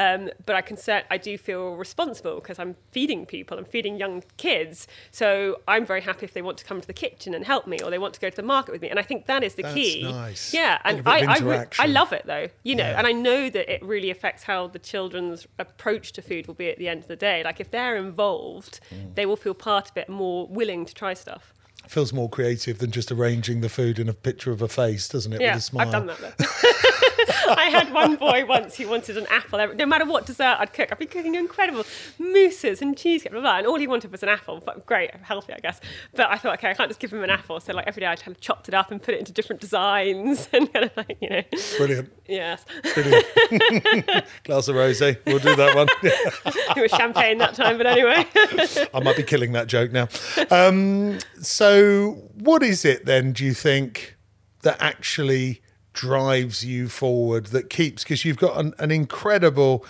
Um, but I can cert- I do feel responsible because I'm feeding people, I'm feeding young kids. So I'm very happy if they want to come to the kitchen and help me, or they want to go to the market with me. And I think that is the That's key. nice. Yeah, and I I, re- I love it though, you know, Yeah. and I know that it really affects how the children's approach to food will be at the end of the day. Like if they're involved, Mm. they will feel part of it, more willing to try stuff. Feels more creative than just arranging the food in a picture of a face, doesn't it? yeah, with a smile. I've done that. I had one boy once who wanted an apple. Every, no matter what dessert I'd cook, I'd be cooking incredible mousses and cheesecake, blah, blah, and all he wanted was an apple. But great, healthy, I guess. But I thought, okay, I can't just give him an apple. So like every day I kind of chopped it up and put it into different designs and kind of like, you know, Brilliant. yes. Brilliant. Glass of rosé. We'll do that one. it was champagne that time, but anyway. I might be killing that joke now. Um, so, what is it then, do you think, that actually drives you forward, that keeps, because you've got an, an incredible,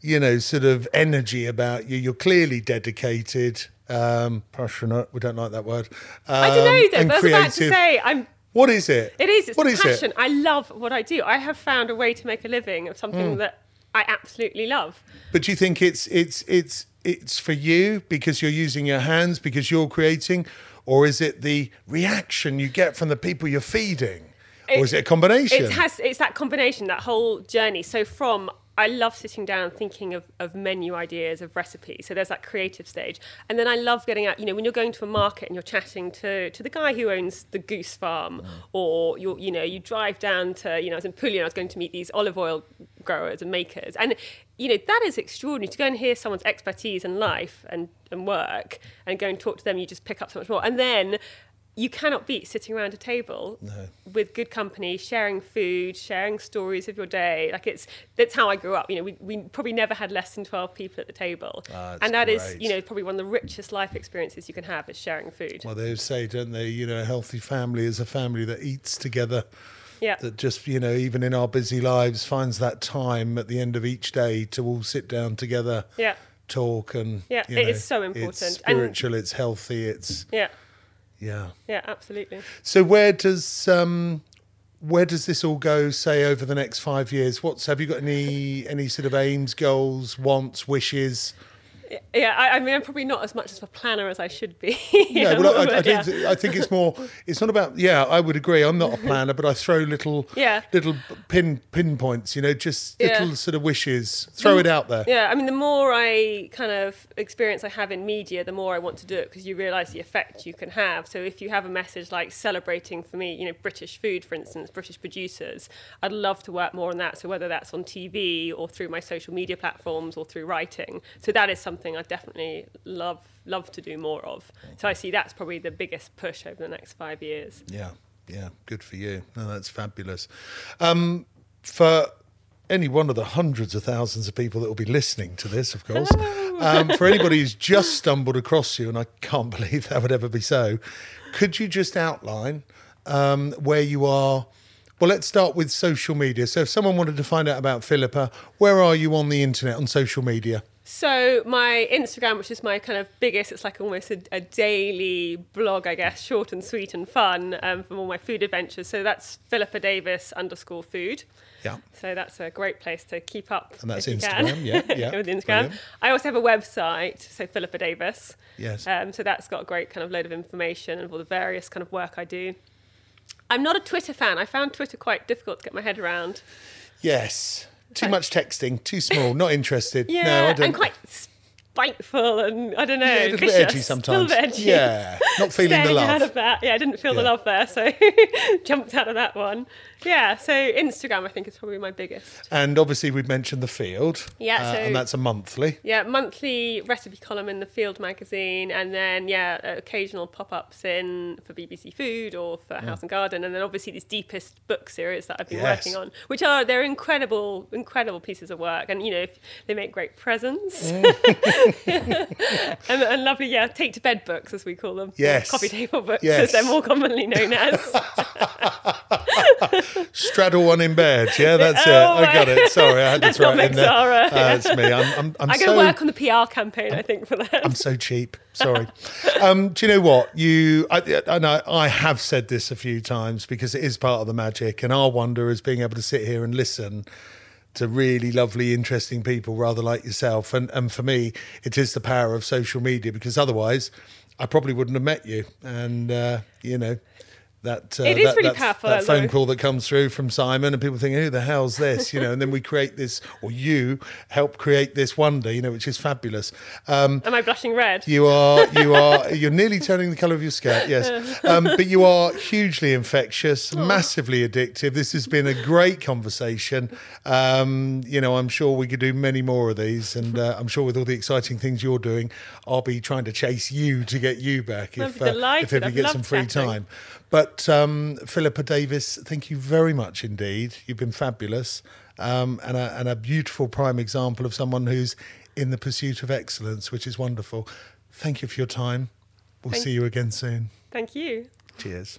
you know, sort of energy about you. You're clearly dedicated, um, passionate. We don't like that word. Um, I don't know though, and I was about to say, I'm What is it? It is. It's What passion. it? I love what I do. I have found a way to make a living of something Hmm. that I absolutely love. But do you think it's it's it's it's for you because you're using your hands because you're creating, or is it the reaction you get from the people you're feeding, or is it a combination? It has. It's that combination, that whole journey. So from I love sitting down thinking of, of menu ideas, of recipes. So there's that creative stage. And then I love getting out, you know, when you're going to a market and you're chatting to, to the guy who owns the goose farm, mm. or you're, you know, you drive down to, you know, I was in Puglia, and I was going to meet these olive oil growers and makers. And, you know, that is extraordinary to go and hear someone's expertise in life and, and work and go and talk to them, you just pick up so much more. And then you cannot beat sitting around a table with good company, sharing food, sharing stories of your day. Like it's that's how I grew up. You know, we, we probably never had less than twelve people at the table, Ah, and that is great. you know probably one of the richest life experiences you can have is sharing food. well, they say, don't they? You know, a healthy family is a family that eats together. yeah, That just you know, even in our busy lives, finds that time at the end of each day to all sit down together, yeah, talk, and Yeah, it know, is so It's important. And- spiritual. it's healthy. It's yeah, yeah. yeah, absolutely. So where does um, where does this all go? Say over the next five years. What's have you got any any sort of aims, goals, wants, wishes? Yeah, I, I mean, I'm probably not as much of a planner as I should be. No, well, I, I, but yeah. I think it's more. It's not about. Yeah, I would agree. I'm not a planner, but I throw little Yeah. little pin pinpoints. You know, just Yeah. little sort of wishes. Throw it out there. Yeah, I mean, the more I kind of experience I have in media, the more I want to do it because you realise the effect you can have. So if you have a message like celebrating for me, you know, British food, for instance, British producers, I'd love to work more on that. So whether that's on TV or through my social media platforms or through writing, so that is something I definitely love love to do more of. So I see that's probably the biggest push over the next five years. Yeah, yeah, good for you. No, that's fabulous. Um, for any one of the hundreds of thousands of people that will be listening to this, of course, um, for anybody who's just stumbled across you, and I can't believe that would ever be so, could you just outline um, where you are? Well, let's start with social media. So, if someone wanted to find out about Philippa, where are you on the internet on social media? So my Instagram, which is my kind of biggest, it's like almost a, a daily blog, I guess, short and sweet and fun um, from all my food adventures. So that's Philippa Davis underscore food. Yeah. So that's a great place to keep up. And that's Instagram, yeah, yeah, with Instagram. brilliant. I also have a website, so Philippa Davis. Yes. Um, so that's got a great kind of load of information of all the various kind of work I do. I'm not a Twitter fan. I found Twitter quite difficult to get my head around. Yes. Too much texting, too small, not interested. Yeah, no, I don't. and quite spiteful and I don't know, Yeah, a little vicious. bit edgy sometimes. A bit edgy. Yeah, not feeling the Staying out love. of that. Yeah, I didn't feel the love there, so jumped out of that one. Yeah, so Instagram I think is probably my biggest. And obviously, we've mentioned the field. Yeah, uh, so- and that's a monthly. Yeah, monthly recipe column in the Field magazine, and then yeah, occasional pop-ups in for BBC Food or for House and Garden, and then obviously these deepest book series that I've been Yes. working on, which are they're incredible, incredible pieces of work, and you know they make great presents, and, and lovely yeah take to bed books as we call them, Yes. coffee table books Yes. as they're more commonly known as. Straddle one in bed. Yeah, that's it. Oh, I got it. Sorry, I had to throw it in there. Uh, it's me. I'm, I'm, I'm I'm so going to work on the PR campaign, I think, for that. I'm so cheap. Sorry. um, do you know what you? I, I know I have said this a few times because it is part of the magic, and our wonder is being able to sit here and listen to really lovely, interesting people, rather like yourself. And and for me, it is the power of social media because otherwise, I probably wouldn't have met you. And uh, you know. That, uh, It is that, really that- powerful, That phone though. call that comes through from Simon, and people think, "Who the hell's this?" You know, and then we create this, or you help create this wonder, you know, which is fabulous. Um, Am I blushing red? you are, you are, you're nearly turning the colour of your skirt, yes. Um, but you are hugely infectious, massively addictive. This has been a great conversation. Um, you know, I'm sure we could do many more of these, and uh, I'm sure with all the exciting things you're doing, I'll be trying to chase you to get you back if, uh, if ever you get some free chatting. time. But um, Philippa Davis, thank you very much indeed. You've been fabulous um, and, a, and a beautiful prime example of someone who's in the pursuit of excellence, which is wonderful. Thank you for your time. We'll Thank- see you again soon. Thank you. Cheers.